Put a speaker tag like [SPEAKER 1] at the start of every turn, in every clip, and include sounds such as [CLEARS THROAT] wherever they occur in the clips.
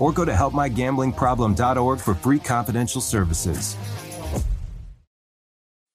[SPEAKER 1] or go to helpmygamblingproblem.org for free confidential services.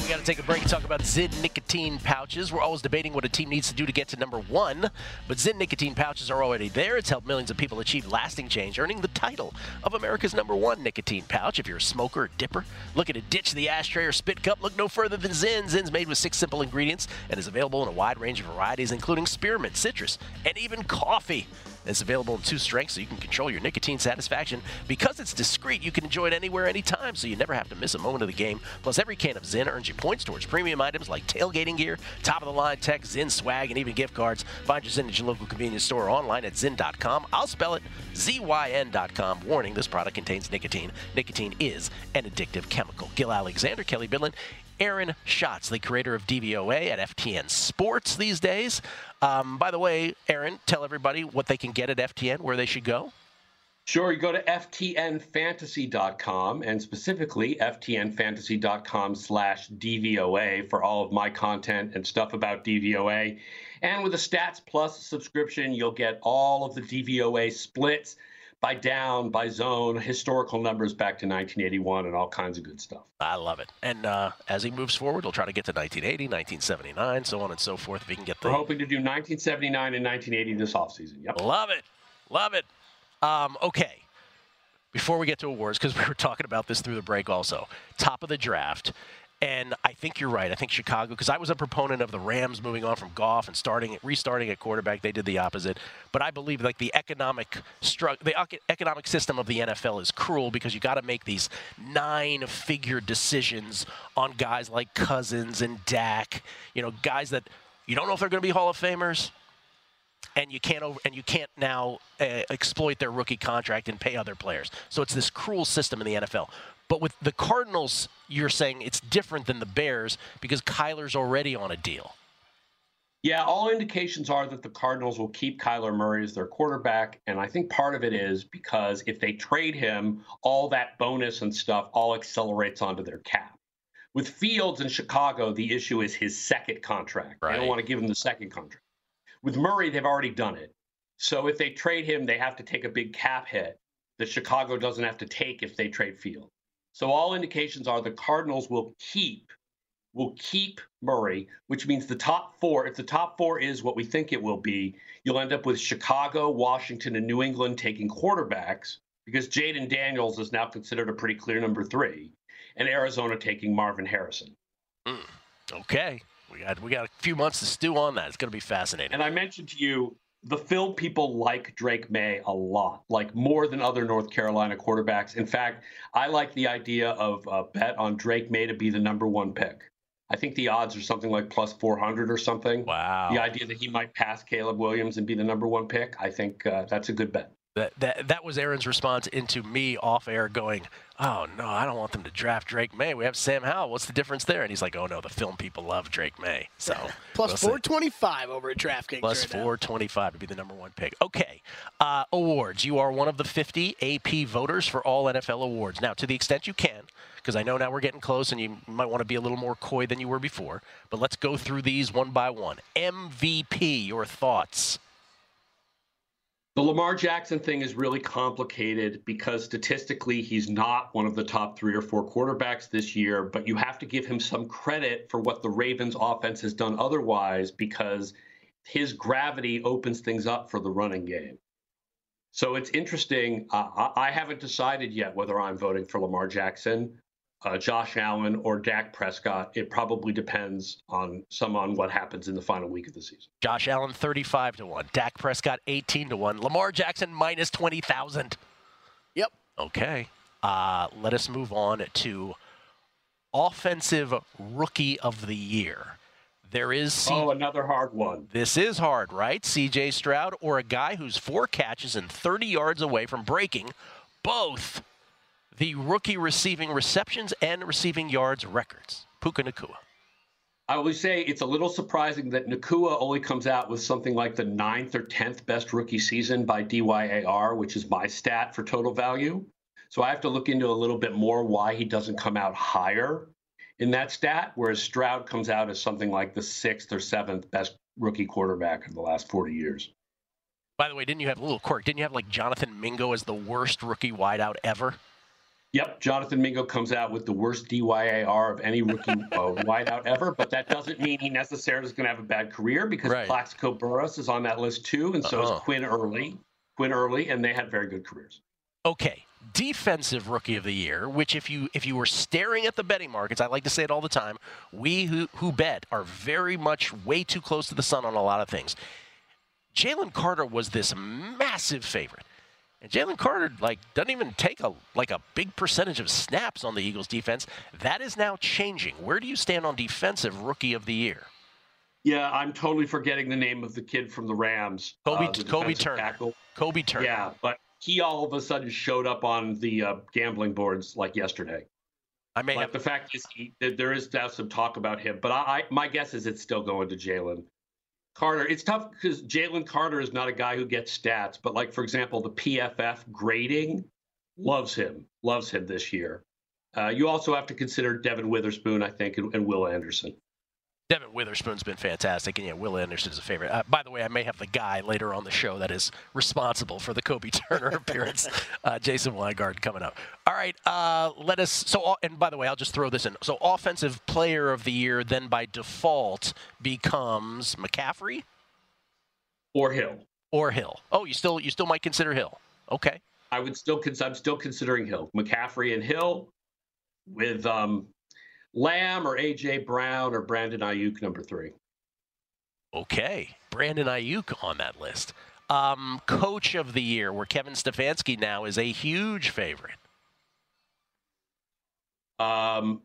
[SPEAKER 2] We got to take a break and talk about Zyn nicotine pouches. We're always debating what a team needs to do to get to number one, but Zyn nicotine pouches are already there. It's helped millions of people achieve lasting change, earning the title of America's number one nicotine pouch. If you're a smoker or dipper, looking to ditch the ashtray or spit cup, look no further than Zyn. Zyn's made with six simple ingredients and is available in a wide range of varieties, including spearmint, citrus, and even coffee. It's available in two strengths so you can control your nicotine satisfaction. Because it's discreet, you can enjoy it anywhere, anytime, so you never have to miss a moment of the game. Plus, every can of Zyn earns you points towards premium items like tailgating gear, top of the line tech, Zyn swag, and even gift cards. Find your Zyn at your local convenience store or online at Zyn.com. I'll spell it Z-Y-N.com. Warning, this product contains nicotine. Nicotine is an addictive chemical. Gill Alexander, Kelly Bidlin, Aaron Schatz, the creator of DVOA at FTN Sports these days. Um, by the way, Aaron, tell everybody what they can get at FTN, where they should go.
[SPEAKER 3] Sure, you go to ftnfantasy.com and specifically ftnfantasy.com slash DVOA for all of my content and stuff about DVOA. And with a Stats Plus subscription, you'll get all of the DVOA splits by down, by zone, historical numbers back to 1981, and all kinds of good stuff.
[SPEAKER 2] I love it. And uh, as he moves forward, we'll try to get to 1980, 1979, so on and so forth. If he can get the.
[SPEAKER 3] We're hoping to do 1979 and 1980 this offseason. Yep.
[SPEAKER 2] Love it. Love it. Um, okay. Before we get to awards, because we were talking about this through the break also, top of the draft. And I think you're right. I think Chicago, because I was a proponent of the Rams moving on from Goff and starting, restarting at quarterback. They did the opposite. But I believe like the economic stru- the economic system of the NFL is cruel because you got to make these nine-figure decisions on guys like Cousins and Dak. You know, guys that you don't know if they're going to be Hall of Famers and you can't over, and you can't now uh, exploit their rookie contract and pay other players. So it's this cruel system in the NFL. But with the Cardinals, you're saying it's different than the Bears because Kyler's already on a deal.
[SPEAKER 3] Yeah, all indications are that the Cardinals will keep Kyler Murray as their quarterback. And I think part of it is because if they trade him, all that bonus and stuff all accelerates onto their cap. With Fields in Chicago, the issue is his second contract. Right. They don't want to give him the second contract. With Murray, they've already done it. So if they trade him, they have to take a big cap hit that Chicago doesn't have to take if they trade Field. So all indications are the Cardinals will keep will keep Murray, which means the top four. If the top four is what we think it will be, you'll end up with Chicago, Washington, and New England taking quarterbacks because Jayden Daniels is now considered a pretty clear number three, and Arizona taking Marvin Harrison.
[SPEAKER 2] Mm, okay, we got we got a few months to stew on that. It's going to be fascinating.
[SPEAKER 3] And I mentioned to you the Phil people like Drake Maye a lot, like more than other North Carolina quarterbacks. In fact, I like the idea of a bet on Drake Maye to be the number one pick. I think the odds are something like plus 400 or something.
[SPEAKER 2] Wow.
[SPEAKER 3] The idea that he might pass Caleb Williams and be the number one pick, I think uh, that's a good bet.
[SPEAKER 2] That, that that was Aaron's response into me off air going, "Oh no, I don't want them to draft Drake Maye. We have Sam Howell. What's the difference there?" And he's like, "Oh no, the film people love Drake Maye. So [LAUGHS]
[SPEAKER 4] plus we'll 425 over at DraftKings.
[SPEAKER 2] Plus 425 to be the number one pick. Okay, uh, awards. You are one of the 50 AP voters for all NFL awards. Now, to the extent you can, because I know now we're getting close and you might want to be a little more coy than you were before. But let's go through these one by one. MVP. Your thoughts.
[SPEAKER 3] The Lamar Jackson thing is really complicated because statistically he's not one of the top three or four quarterbacks this year, but you have to give him some credit for what the Ravens offense has done otherwise because his gravity opens things up for the running game. So it's interesting. Uh, I haven't decided yet whether I'm voting for Lamar Jackson uh, Josh Allen or Dak Prescott. It probably depends on some on what happens in the final week of the season.
[SPEAKER 2] Josh Allen 35 to 1, Dak Prescott 18 to 1, Lamar Jackson minus 20,000.
[SPEAKER 4] Yep.
[SPEAKER 2] Okay. Uh, let us move on to offensive rookie of the year. There is
[SPEAKER 3] C- Oh, another hard one.
[SPEAKER 2] This is hard, right? CJ Stroud or a guy who's four catches and 30 yards away from breaking both the rookie receiving receptions and receiving yards records. Puka Nacua.
[SPEAKER 3] I would say it's a little surprising that Nacua only comes out with something like the ninth or tenth best rookie season by DYAR, which is my stat for total value. So I have to look into a little bit more why he doesn't come out higher in that stat, whereas Stroud comes out as something like the sixth or seventh best rookie quarterback in the last 40 years.
[SPEAKER 2] By the way, didn't you have a little quirk? Didn't you have like Jonathan Mingo as the worst rookie wideout ever?
[SPEAKER 3] Yep, Jonathan Mingo comes out with the worst DYAR of any rookie uh, [LAUGHS] wideout ever, but that doesn't mean he necessarily is going to have a bad career because right. Plaxico Burress is on that list too, and so uh-huh. is Quinn Early, Quinn Early, and they had very good careers.
[SPEAKER 2] Okay, defensive rookie of the year, which if you if you were staring at the betting markets, I like to say it all the time, we who, who bet are very much way too close to the sun on a lot of things. Jalen Carter was this massive favorite. And Jalen Carter like doesn't even take a like a big percentage of snaps on the Eagles defense. That is now changing. Where do you stand on defensive rookie of the year?
[SPEAKER 3] Yeah, I'm totally forgetting the name of the kid from the Rams.
[SPEAKER 2] Kobie uh, the Kobie Turner. Tackle. Kobie Turner.
[SPEAKER 3] Yeah, but he all of a sudden showed up on the uh, gambling boards like yesterday.
[SPEAKER 2] I mean,
[SPEAKER 3] the fact is, he, there is now some talk about him, but I, I, my guess is it's still going to Jalen. Carter, it's tough because Jalen Carter is not a guy who gets stats, but like for example, the PFF grading loves him, loves him this year. Uh, you also have to consider Devon Witherspoon, I think, and, and Will Anderson.
[SPEAKER 2] Devon Witherspoon's been fantastic, and yeah, Will Anderson is a favorite. Uh, by the way, I may have the guy later on the show that is responsible for the Kobie [LAUGHS] Turner appearance, uh, Jason Weingarten, coming up. All right, uh, let us. So, and by the way, I'll just throw this in. So, offensive player of the year then by default becomes McCaffrey
[SPEAKER 3] or Hill
[SPEAKER 2] or Hill. Oh, you still you still might consider Hill. Okay.
[SPEAKER 3] I would still. cons- I'm still considering Hill, McCaffrey, and Hill with um, Lamb or AJ Brown or Brandon Aiyuk number three.
[SPEAKER 2] Okay, Brandon Aiyuk on that list. Um, Coach of the year, where Kevin Stefanski now is a huge favorite.
[SPEAKER 3] Um,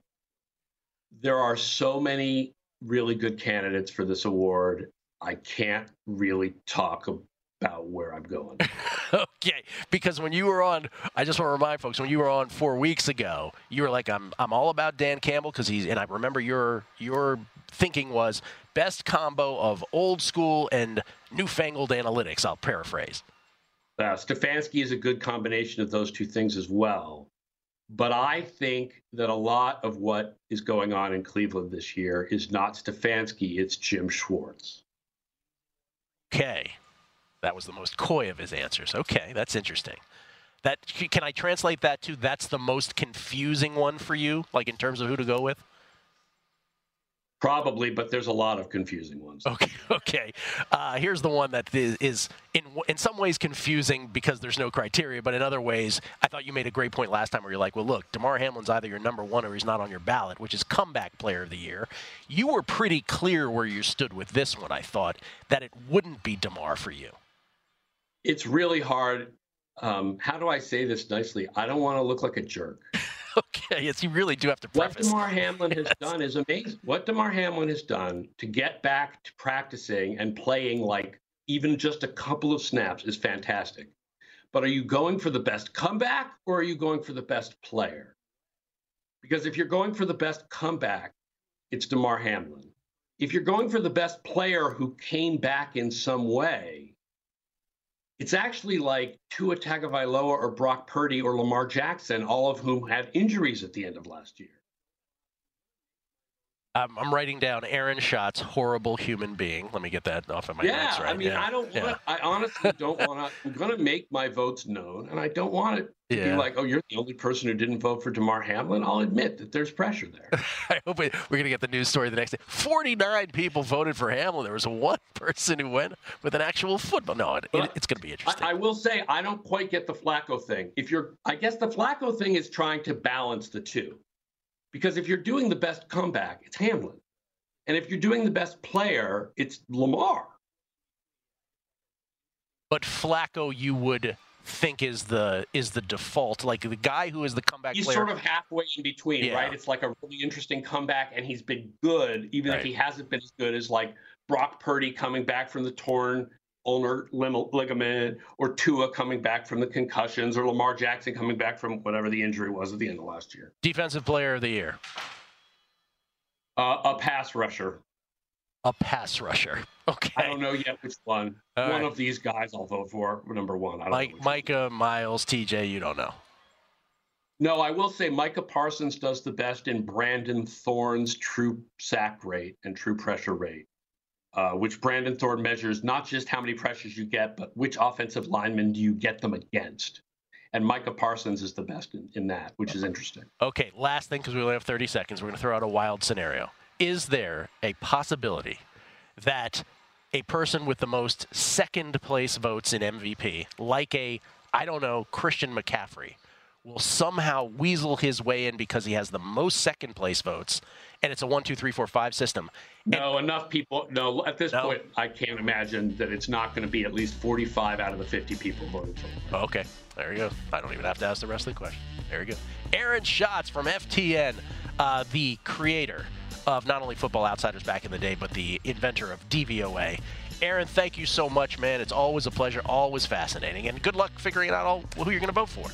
[SPEAKER 3] there are so many really good candidates for this award. I can't really talk about where I'm going. [LAUGHS]
[SPEAKER 2] okay, because when you were on, I just want to remind folks when you were on four weeks ago, you were like, "I'm I'm all about Dan Campbell" because he's and I remember your your thinking was best combo of old school and newfangled analytics. I'll paraphrase.
[SPEAKER 3] Uh, Stefanski is a good combination of those two things as well. But I think that a lot of what is going on in Cleveland this year is not Stefanski, it's Jim Schwartz.
[SPEAKER 2] Okay. That was the most coy of his answers. Okay, that's interesting. That can I translate that to that's the most confusing one for you, like in terms of who to go with?
[SPEAKER 3] Probably, but there's a lot of confusing ones. [LAUGHS]
[SPEAKER 2] Okay, okay. Uh, here's the one that is, is, in in some ways confusing because there's no criteria, but in other ways, I thought you made a great point last time where you're like, well, look, Damar Hamlin's either your number one or he's not on your ballot, which is comeback player of the year. You were pretty clear where you stood with this one. I thought that it wouldn't be Damar for you
[SPEAKER 3] it's really hard. Um, how do I say this nicely? I don't want to look like a jerk. [LAUGHS]
[SPEAKER 2] okay, yes, you really do have to preface.
[SPEAKER 3] What Damar Hamlin has yes. done is amazing. What Damar Hamlin has done to get back to practicing and playing like even just a couple of snaps is fantastic. but are you going for the best comeback or are you going for the best player? Because if you're going for the best comeback, it's Damar Hamlin. If you're going for the best player who came back in some way, it's actually like Tua Tagovailoa or Brock Purdy or Lamar Jackson, all of whom had injuries at the end of last year.
[SPEAKER 2] I'm, I'm writing down Aaron Schatz, horrible human being. Let me get that off of my
[SPEAKER 3] yeah,
[SPEAKER 2] notes. Right?
[SPEAKER 3] I mean,
[SPEAKER 2] yeah.
[SPEAKER 3] I don't
[SPEAKER 2] yeah.
[SPEAKER 3] want. I honestly don't want to. I'm going to make my votes known, and I don't want it to
[SPEAKER 2] Yeah.
[SPEAKER 3] be like, oh, you're the only person who didn't vote for Damar Hamlin. I'll admit that there's pressure there. [LAUGHS]
[SPEAKER 2] I hope we, we're going to get the news story the next day. 49 people voted for Hamlin. There was one [LAUGHS] person who went with an actual football. No, it, it, it's going to be interesting.
[SPEAKER 3] I, I will say I don't quite get the Flacco thing. If you're, I guess the Flacco thing is trying to balance the two, because if you're doing the best comeback, it's Hamlin, and if you're doing the best player, it's Lamar.
[SPEAKER 2] but Flacco, you would think is the is the default, like the guy who is the comeback
[SPEAKER 3] He's
[SPEAKER 2] player.
[SPEAKER 3] sort of halfway in between,
[SPEAKER 2] Yeah.
[SPEAKER 3] right? It's like a really interesting comeback, and he's been good, even
[SPEAKER 2] Right.
[SPEAKER 3] if he hasn't been as good as like Brock Purdy coming back from the torn ulnar ligament, or Tua coming back from the concussions, or Lamar Jackson coming back from whatever the injury was at the end of last year.
[SPEAKER 2] defensive player of the year,
[SPEAKER 3] Uh, a pass rusher.
[SPEAKER 2] a pass rusher. [LAUGHS] Okay,
[SPEAKER 3] I don't know yet which one.
[SPEAKER 2] All
[SPEAKER 3] one
[SPEAKER 2] right.
[SPEAKER 3] of these guys I'll vote for number one. I don't know
[SPEAKER 2] Mike,
[SPEAKER 3] one.
[SPEAKER 2] Micah, Miles, TJ. You don't know.
[SPEAKER 3] No, I will say Micah Parsons does the best in Brandon Thorn's true sack rate and true pressure rate, uh, which Brandon Thorn measures not just how many pressures you get, but which offensive linemen do you get them against. And Micah Parsons is the best in, in that, which is interesting.
[SPEAKER 2] Okay, last thing because we only have 30 seconds. We're going to throw out a wild scenario. Is there a possibility that a person with the most second place votes in MVP, like a, I don't know, Christian McCaffrey, will somehow weasel his way in because he has the most second place votes and it's a one, two, three, four, five system?
[SPEAKER 3] No, enough people. No, at this
[SPEAKER 2] No?
[SPEAKER 3] point, I can't imagine that it's not going to be at least 45 out of the 50 people voting for him.
[SPEAKER 2] Oh, okay, there you go. I don't even have to ask the rest of the question. There you go. Aaron Schatz from FTN, uh, the creator of not only Football Outsiders back in the day, but the inventor of DVOA. Aaron, thank you so much, man. It's always a pleasure, always fascinating, and good luck figuring out all, who you're going to vote for.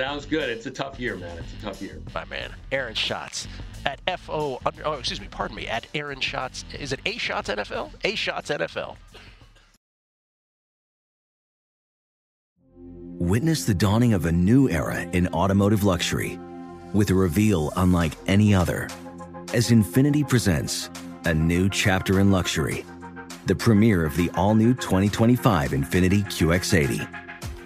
[SPEAKER 3] Sounds good. It's a tough year, man. It's a tough year.
[SPEAKER 2] My man, Aaron Schatz at FO. Under, oh, excuse me, pardon me, at Aaron Schatz. Is it A Schatz NFL? A Schatz NFL.
[SPEAKER 5] Witness the dawning of a new era in automotive luxury with a reveal unlike any other as Infiniti presents a new chapter in luxury, the premiere of the all new 2025 Infiniti QX80.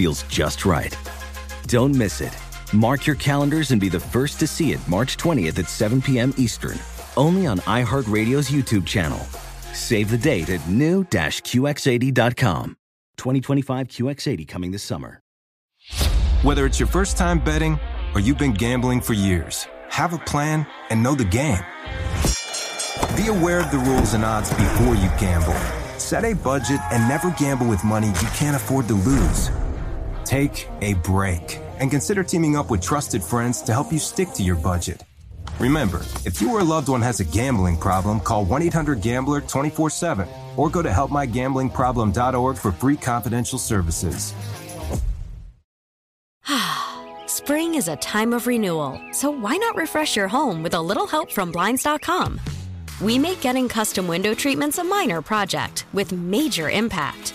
[SPEAKER 5] feels just right. Don't miss it. Mark your calendars and be the first to see it March 20th at 7 p.m. Eastern, only on iHeartRadio's YouTube channel. Save the date at new-QX80.com. 2025 QX80 coming this summer.
[SPEAKER 1] Whether it's your first time betting or you've been gambling for years, have a plan and know the game. Be aware of the rules and odds before you gamble. Set a budget and never gamble with money you can't afford to lose. Take a break and consider teaming up with trusted friends to help you stick to your budget. Remember, if you or a loved one has a gambling problem, call 1 800 Gambler 24 7 or go to helpmygamblingproblem.org for free confidential services. [SIGHS]
[SPEAKER 6] Spring is a time of renewal, so why not refresh your home with a little help from Blinds.com? We make getting custom window treatments a minor project with major impact.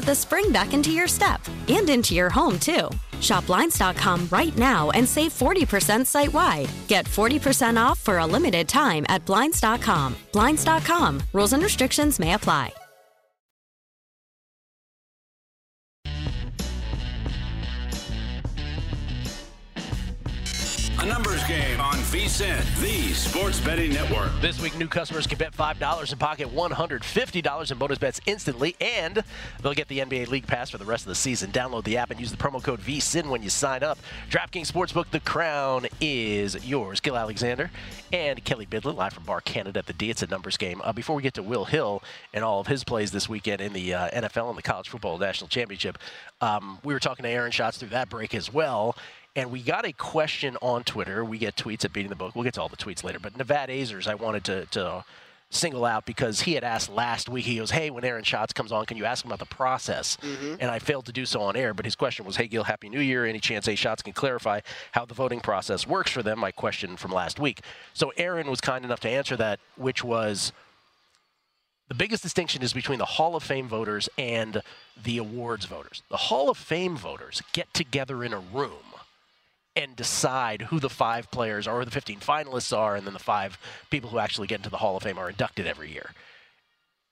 [SPEAKER 6] the spring back into your step and into your home, too. Shop Blinds.com right now and save 40% site wide. Get 40% off for a limited time at Blinds.com. Blinds.com. Rules and restrictions may apply.
[SPEAKER 7] A numbers game on VSIN, the sports betting network.
[SPEAKER 2] This week, new customers can bet $5 and pocket $150 in bonus bets instantly, and they'll get the NBA League Pass for the rest of the season. Download the app and use the promo code VSIN when you sign up. DraftKings Sportsbook, the crown is yours. Gill Alexander and Kelly Bidlin, live from Bar Canada at the D. It's a numbers game. Uh, before we get to Will Hill and all of his plays this weekend in the uh, NFL and the College Football National Championship, um, we were talking to Aaron Schatz through that break as well. And we got a question on Twitter. We get tweets at Beating the Book. We'll get to all the tweets later. But Nevada Azers, I wanted to, to single out because he had asked last week. He goes, "Hey, when Aaron Schatz comes on, can you ask him about the process?" Mm-hmm. And I failed to do so on air. But his question was, "Hey, Gill, Happy New Year! Any chance A Schatz can clarify how the voting process works for them?" My question from last week. So Aaron was kind enough to answer that, which was. The biggest distinction is between the Hall of Fame voters and the awards voters. The Hall of Fame voters get together in a room and decide who the five players or the 15 finalists are, and then the five people who actually get into the Hall of Fame are inducted every year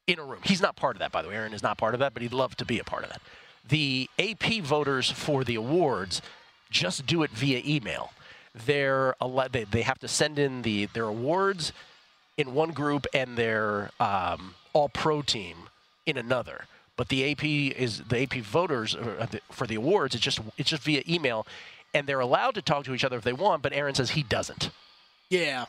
[SPEAKER 2] in a room. He's not part of that, by the way. Aaron is not part of that, but he'd love to be a part of that. The AP voters for the awards just do it via email. They're they, they have to send in the their awards in one group and their um, all pro team in another. But the AP is the AP voters uh, for the awards. It's just it's just via email, and they're allowed to talk to each other if they want, but Aaron says he doesn't.
[SPEAKER 4] Yeah.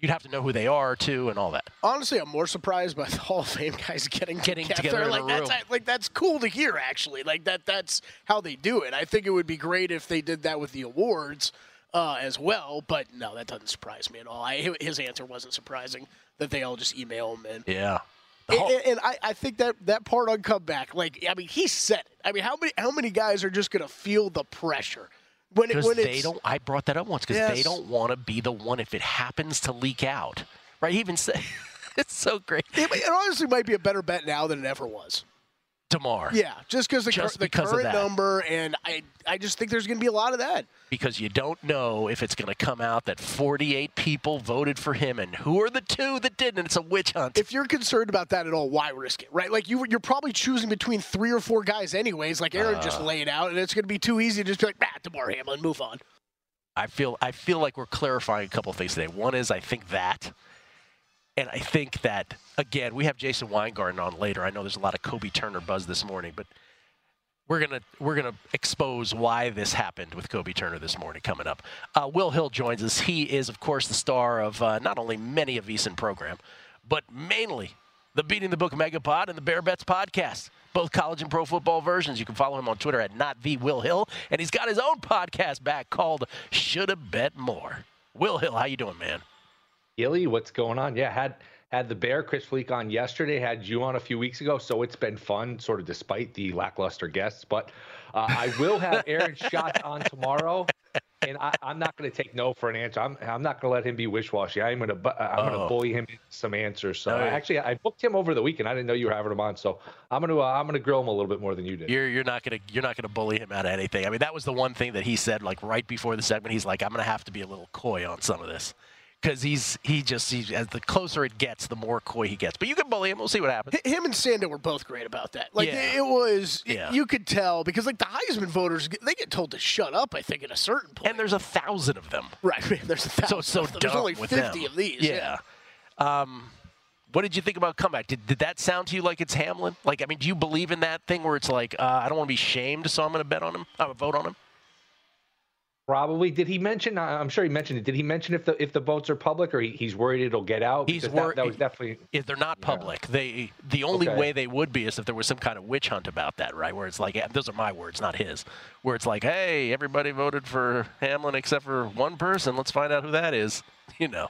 [SPEAKER 2] You'd have to know who they are too, and all that.
[SPEAKER 4] Honestly, I'm more surprised by the [LAUGHS] Hall of Fame guys getting
[SPEAKER 2] getting
[SPEAKER 4] together.
[SPEAKER 2] together
[SPEAKER 4] like that's like that's cool to hear. Actually, like that that's how they do it. I think it would be great if they did that with the awards uh, as well. But no, that doesn't surprise me at all. I, his answer wasn't surprising that they all just email him in.
[SPEAKER 2] Yeah.
[SPEAKER 4] And, and I, I think that that part on comeback, like I mean, he said it. I mean, how many how many guys are just going to feel the pressure? When it,
[SPEAKER 2] Because
[SPEAKER 4] when
[SPEAKER 2] they don't. I brought that up once because they don't want to be the one if it happens to leak out. Right? He even said [LAUGHS] it's so great.
[SPEAKER 4] It, it honestly might be a better bet now than it ever was.
[SPEAKER 2] Tomorrow.
[SPEAKER 4] Yeah, just the,
[SPEAKER 2] Just
[SPEAKER 4] the
[SPEAKER 2] because of
[SPEAKER 4] current number, and I I just think there's going to be a lot of that.
[SPEAKER 2] Because you don't know if it's going to come out that 48 people voted for him and who are the two that didn't. It's a witch hunt.
[SPEAKER 4] If you're concerned about that at all, why risk it? Right? Like you you're probably choosing between three or four guys anyways. Like Aaron
[SPEAKER 2] Uh.
[SPEAKER 4] just laid out, and it's going to be too easy to just be like, ah, Damar Hamlin, move on.
[SPEAKER 2] I feel I feel like we're clarifying a couple of things today. One is I think that, and I think that again we have Jason Weingarten on later. I know there's a lot of Kobie Turner buzz this morning, but we're gonna we're gonna expose why this happened with Kobie Turner this morning coming up. Uh, Will Hill joins us. He is of course the star of uh, not only many a VSiN program, but mainly the Beating the Book Megapod and the Bear Bets podcast. Both college and pro football versions. You can follow him on Twitter at not the Will Hill, and he's got his own podcast back called Shoulda Bet More. Will Hill, how you doing, man?
[SPEAKER 8] Gilly, what's going on? Yeah, had had the Bear Chris Fleek on yesterday, had you on a few weeks ago, so it's been fun, sort of despite the lackluster guests. But uh, I will have Aaron [LAUGHS] Schatz on tomorrow, and I, I'm not going to take no for an answer. I'm I'm not going to let him be wish-washy. I'm going to bu- I'm going
[SPEAKER 2] Oh.
[SPEAKER 8] to bully him some answers. So
[SPEAKER 2] Oh, yeah.
[SPEAKER 8] actually, I booked him over the weekend. I didn't know you were having him on, so I'm going to uh, I'm going to grill him a little bit more than you did.
[SPEAKER 2] You're you're not gonna you're not gonna bully him out of anything. I mean, that was the one thing that he said like right before the segment. He's like, I'm gonna have to be a little coy on some of this. Because he's he just he, as the closer it gets, the more coy he gets. But you can bully him. We'll see what happens.
[SPEAKER 4] Him and Sando were both great about that. Like
[SPEAKER 2] Yeah.
[SPEAKER 4] it was,
[SPEAKER 2] Yeah.
[SPEAKER 4] you could tell because like the Heisman voters, they get told to shut up. I think at a certain point.
[SPEAKER 2] And there's a thousand of them.
[SPEAKER 4] right, there's a thousand.
[SPEAKER 2] So it's so
[SPEAKER 4] of them.
[SPEAKER 2] dumb
[SPEAKER 4] There's only
[SPEAKER 2] with
[SPEAKER 4] fifty
[SPEAKER 2] them.
[SPEAKER 4] of these.
[SPEAKER 2] Yeah. Um, what did you think about comeback? Did, did that sound to you like it's Hamlin? Like, I mean, do you believe in that thing where it's like, uh, I don't want to be shamed, so I'm going to bet on him? I'm going to vote on him?
[SPEAKER 8] Probably. Did he mention? I'm sure he mentioned it. Did he mention if the if the votes are public or he, he's worried it'll get out?
[SPEAKER 2] He's
[SPEAKER 8] Because that-
[SPEAKER 2] worried-
[SPEAKER 8] That, was definitely.
[SPEAKER 2] If they're not public, they the only
[SPEAKER 8] Okay.
[SPEAKER 2] way they would be is if there was some kind of witch hunt about that, right? Where it's like, yeah, those are my words, not his. Where it's like, hey, everybody voted for Hamlin except for one person. Let's find out who that is. [LAUGHS] You know.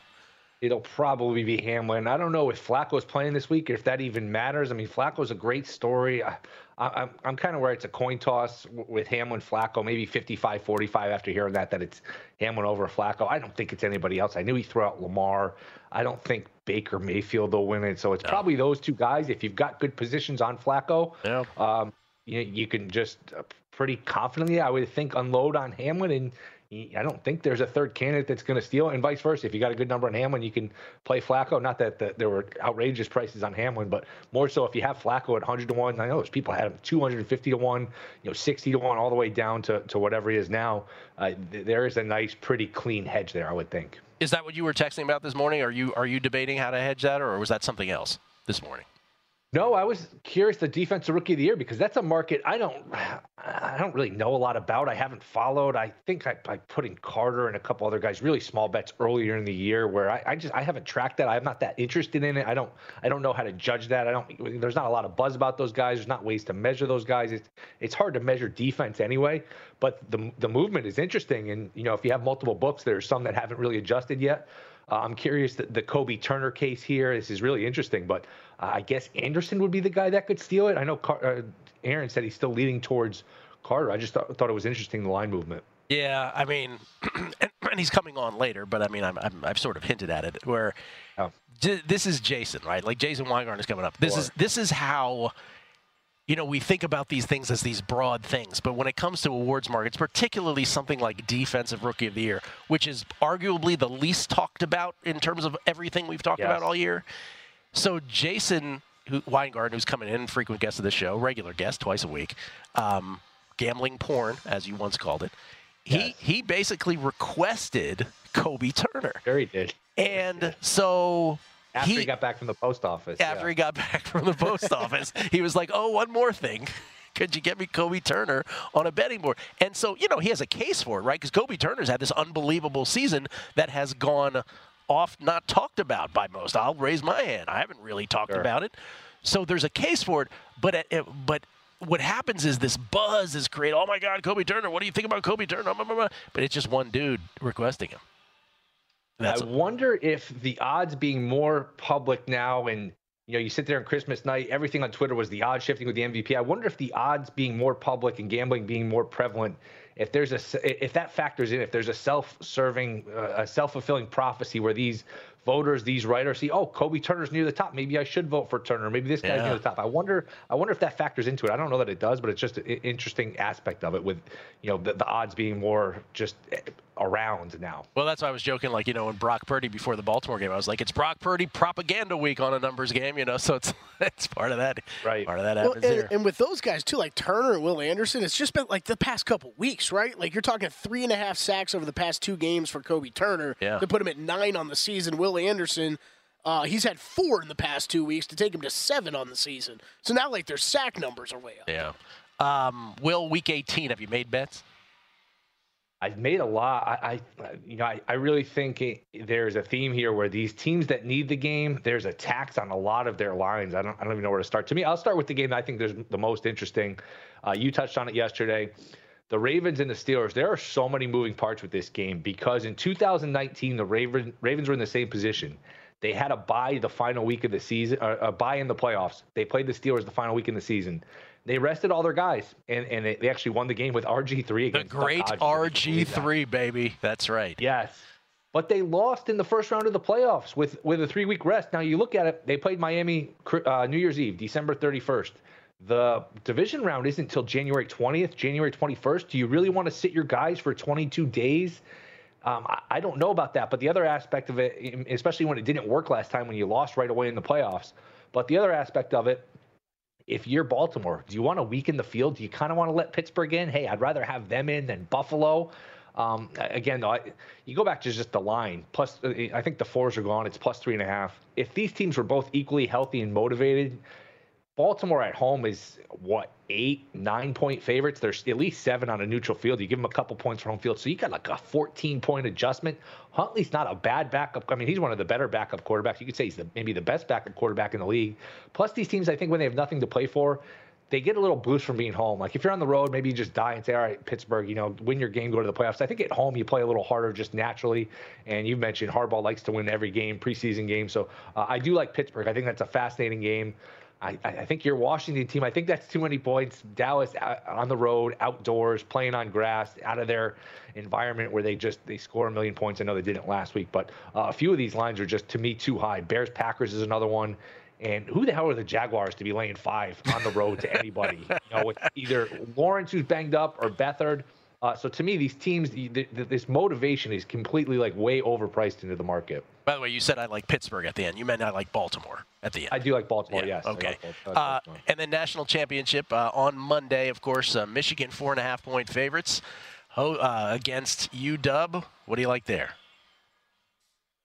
[SPEAKER 8] It'll probably be Hamlin. I don't know if Flacco's playing this week, if that even matters. I mean, Flacco's a great story. I, I, I'm, I'm kind of where it's a coin toss with Hamlin, Flacco, maybe 55 45 after hearing that, that it's Hamlin over Flacco. I don't think it's anybody else. I knew he threw out Lamar. I don't think Baker Mayfield will win it. So it's no. probably those two guys. If you've got good positions on Flacco, yeah. um, you, you can just uh, pretty confidently, I would think, unload on Hamlin and I don't think there's a third candidate that's going to steal, and vice versa. If you got a good number on Hamlin, you can play Flacco. Not that the, there were outrageous prices on Hamlin, but more so if you have Flacco at 100 to one. I know there's people had him 250 to one, you know, 60 to one, all the way down to, to whatever he is now. Uh, there is a nice, pretty clean hedge there, I would think.
[SPEAKER 2] Is that what you were texting about this morning? Are you are you debating how to hedge that, or was that something else this morning?
[SPEAKER 8] No, I was curious the defensive rookie of the year because that's a market I don't I don't really know a lot about. I haven't followed. I think I, I put in Carter and a couple other guys really small bets earlier in the year where I, I just I haven't tracked that. I'm not that interested in it. I don't I don't know how to judge that. I don't there's not a lot of buzz about those guys. There's not ways to measure those guys. It's it's hard to measure defense anyway. But the the movement is interesting. And you know, if you have multiple books, there's some that haven't really adjusted yet. Uh, I'm curious the, the Kobie Turner case here. This is really interesting, but uh, I guess Anderson would be the guy that could steal it. I know Car- uh, Aaron said he's still leading towards Carter. I just th- thought it was interesting the line movement.
[SPEAKER 2] Yeah, I mean, [CLEARS THROAT] and, and, he's coming on later, but I mean, I'm, i have sort of hinted at it where oh. j- this is Jason, right? Like Jason Weingarten is coming up. This is this is how you know, we think about these things as these broad things, but when it comes to awards markets, particularly something like Defensive Rookie of the Year, which is arguably the least talked about in terms of everything we've talked yes. about all year. So Jason who, Weingarten, who's coming in, frequent guest of the show, regular guest twice a week, um, gambling porn, as you once called it. He he basically requested Kobie Turner.
[SPEAKER 8] Sure he did.
[SPEAKER 2] And so
[SPEAKER 8] after he, he, got back from the post office.
[SPEAKER 2] After yeah. he got back from the post office, he was like, "Oh, one more thing." [LAUGHS] Could you get me Kobie Turner on a betting board? And so, you know, he has a case for it, right? Because Kobie Turner's had this unbelievable season that has gone off, not talked about by most. I'll raise my hand. I haven't really talked sure. about it. So there's a case for it, but but what happens is this buzz is created. Oh my God, Kobie Turner! What do you think about Kobie Turner? But it's just one dude requesting him.
[SPEAKER 8] That's I wonder if the odds being more public now and you know, you sit there on Christmas night, everything on Twitter was the odds shifting with the MVP. I wonder if the odds being more public and gambling being more prevalent, if there's a if that factors in, if there's a self-serving, uh, a self-fulfilling prophecy where these voters, these writers see, oh, Kobie Turner's near the top. Maybe I should vote for Turner. Maybe this guy's yeah. near the top. I wonder. I wonder if that factors into it. I don't know that it does, but it's just an interesting aspect of it with, you know, the, the odds being more just around now.
[SPEAKER 2] Well, that's why I was joking. Like you know, when Brock Purdy before the Baltimore game, I was like, it's Brock Purdy propaganda week on a numbers game. You know, so it's [LAUGHS] it's part of that.
[SPEAKER 8] Right.
[SPEAKER 2] Part of that happens well,
[SPEAKER 4] and, and, with those guys too, like Turner and Will Anderson, it's just been like the past couple weeks, right? Like you're talking three and a half sacks over the past two games for Kobie Turner
[SPEAKER 2] yeah.
[SPEAKER 4] to put him at nine on the season. Will Anderson. Uh, he's had four in the past two weeks to take him to seven on the season. So now, like, their sack numbers are way up.
[SPEAKER 2] Yeah. Um, Will, week 18, have you made bets?
[SPEAKER 8] I've made a lot. I, I you know, I, I really think it, there's a theme here where these teams that need the game, there's a tax on a lot of their lines. I don't, I don't even know where to start. To me, I'll start with the game that I think there's the most interesting. Uh, you touched on it yesterday. The Ravens and the Steelers. There are so many moving parts with this game because in 2019 the Ravens Ravens were in the same position. They had a bye the final week of the season, uh, a bye in the playoffs. They played the Steelers the final week in the season. They rested all their guys, and, and they, actually won the game with RG3 against
[SPEAKER 2] the great RG3, baby. That's right.
[SPEAKER 8] Yes. But they lost in the first round of the playoffs with, with a three week rest. Now, you look at it, they played Miami uh, New Year's Eve, December 31st. The division round isn't until January 20th, January 21st. Do you really want to sit your guys for 22 days? Um, I, I, don't know about that. But the other aspect of it, especially when it didn't work last time when you lost right away in the playoffs, but the other aspect of it if you're Baltimore, do you want to weaken the field? Do you kind of want to let Pittsburgh in? Hey, I'd rather have them in than Buffalo. Um, again, though, I, you go back to just the line. Plus, uh, I think the fours are gone. It's plus three and a half. If these teams were both equally healthy and motivated, Baltimore at home is what eight, nine point favorites. There's at least seven on a neutral field. You give them a couple points for home field, so you got like a 14 point adjustment. Huntley's not a bad backup. I mean, he's one of the better backup quarterbacks. You could say he's the, maybe the best backup quarterback in the league. Plus, these teams, I think, when they have nothing to play for, they get a little boost from being home. Like if you're on the road, maybe you just die and say, all right, Pittsburgh, you know, win your game, go to the playoffs. I think at home you play a little harder just naturally. And you mentioned Harbaugh likes to win every game, preseason game. So uh, I do like Pittsburgh. I think that's a fascinating game. I, I, think your Washington team, I think that's too many points. Dallas uh, on the road, outdoors, playing on grass, out of their environment where they just they score a million points. I know they didn't last week, but uh, a few of these lines are just to me too high. Bears Packers is another one. And who the hell are the Jaguars to be laying five on the road to [LAUGHS] anybody? you know, with either Lawrence who's banged up or Beathard. Uh, so to me, these teams, the, the, this motivation is completely like way overpriced into the market.
[SPEAKER 2] By the way, you said I like Pittsburgh at the end. You meant I like Baltimore at the end.
[SPEAKER 8] I do like Baltimore.
[SPEAKER 2] Yeah,
[SPEAKER 8] yes.
[SPEAKER 2] Okay. Uh, and then national championship uh, on Monday, of course. Uh, Michigan four and a half point favorites uh, against UW. What do you like there?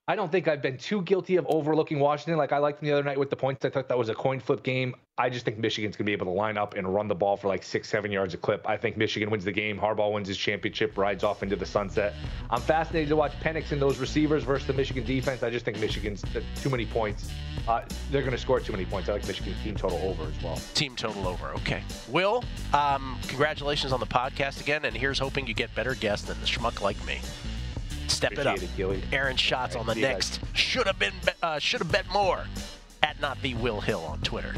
[SPEAKER 8] I don't think I've been too guilty of overlooking Washington. Like I liked them the other night with the points. I thought that was a coin flip game. I just think Michigan's going to be able to line up and run the ball for like six, seven yards a clip. I think Michigan wins the game. Harbaugh wins his championship, rides off into the sunset. I'm fascinated to watch Penix and those receivers versus the Michigan defense. I just think Michigan's too many points. Uh, they're going to score too many points. I like Michigan's team total over as well.
[SPEAKER 2] Team total over. Okay. Will, um, congratulations on the podcast again. And here's hoping you get better guests than the schmuck like me. Step
[SPEAKER 8] Appreciate
[SPEAKER 2] it up.
[SPEAKER 8] Gilly.
[SPEAKER 2] Aaron
[SPEAKER 8] Schatz
[SPEAKER 2] on the next. Should have been. Uh, should have bet more. At not the Will Hill on Twitter.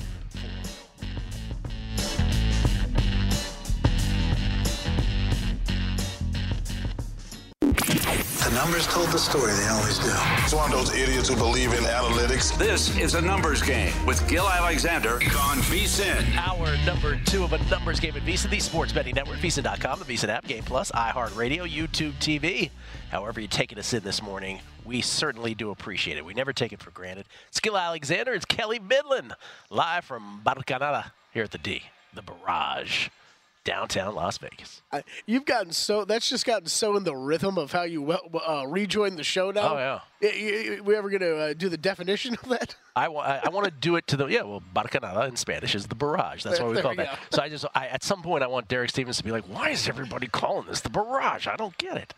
[SPEAKER 9] The numbers told the story, they always do.
[SPEAKER 10] It's one of those idiots who believe in analytics.
[SPEAKER 7] This is a numbers game with Gill Alexander on VSIN.
[SPEAKER 2] Hour number two of a numbers game at VSiN, the sports betting network, VSiN.com, the VSiN app, Game Plus, iHeartRadio, YouTube TV. However, you're taking us in this morning, we certainly do appreciate it. We never take it for granted. It's Gill Alexander, it's Kelly Bidlin, live from Barcanada here at the D, the Barrage, downtown Las Vegas.
[SPEAKER 4] I, you've gotten so that's just gotten so in the rhythm of how you wel- uh, rejoin the show now.
[SPEAKER 2] Oh, yeah.
[SPEAKER 4] We ever gonna uh, do the definition of that? [LAUGHS]
[SPEAKER 2] I, wa- I, I want to do it to the yeah. Well, Barcanada in Spanish is the barrage. That's why we call
[SPEAKER 4] we
[SPEAKER 2] that.
[SPEAKER 4] go.
[SPEAKER 2] So I just I, at some point I want Derek Stevens to be like, why is everybody calling this the barrage? I don't get it.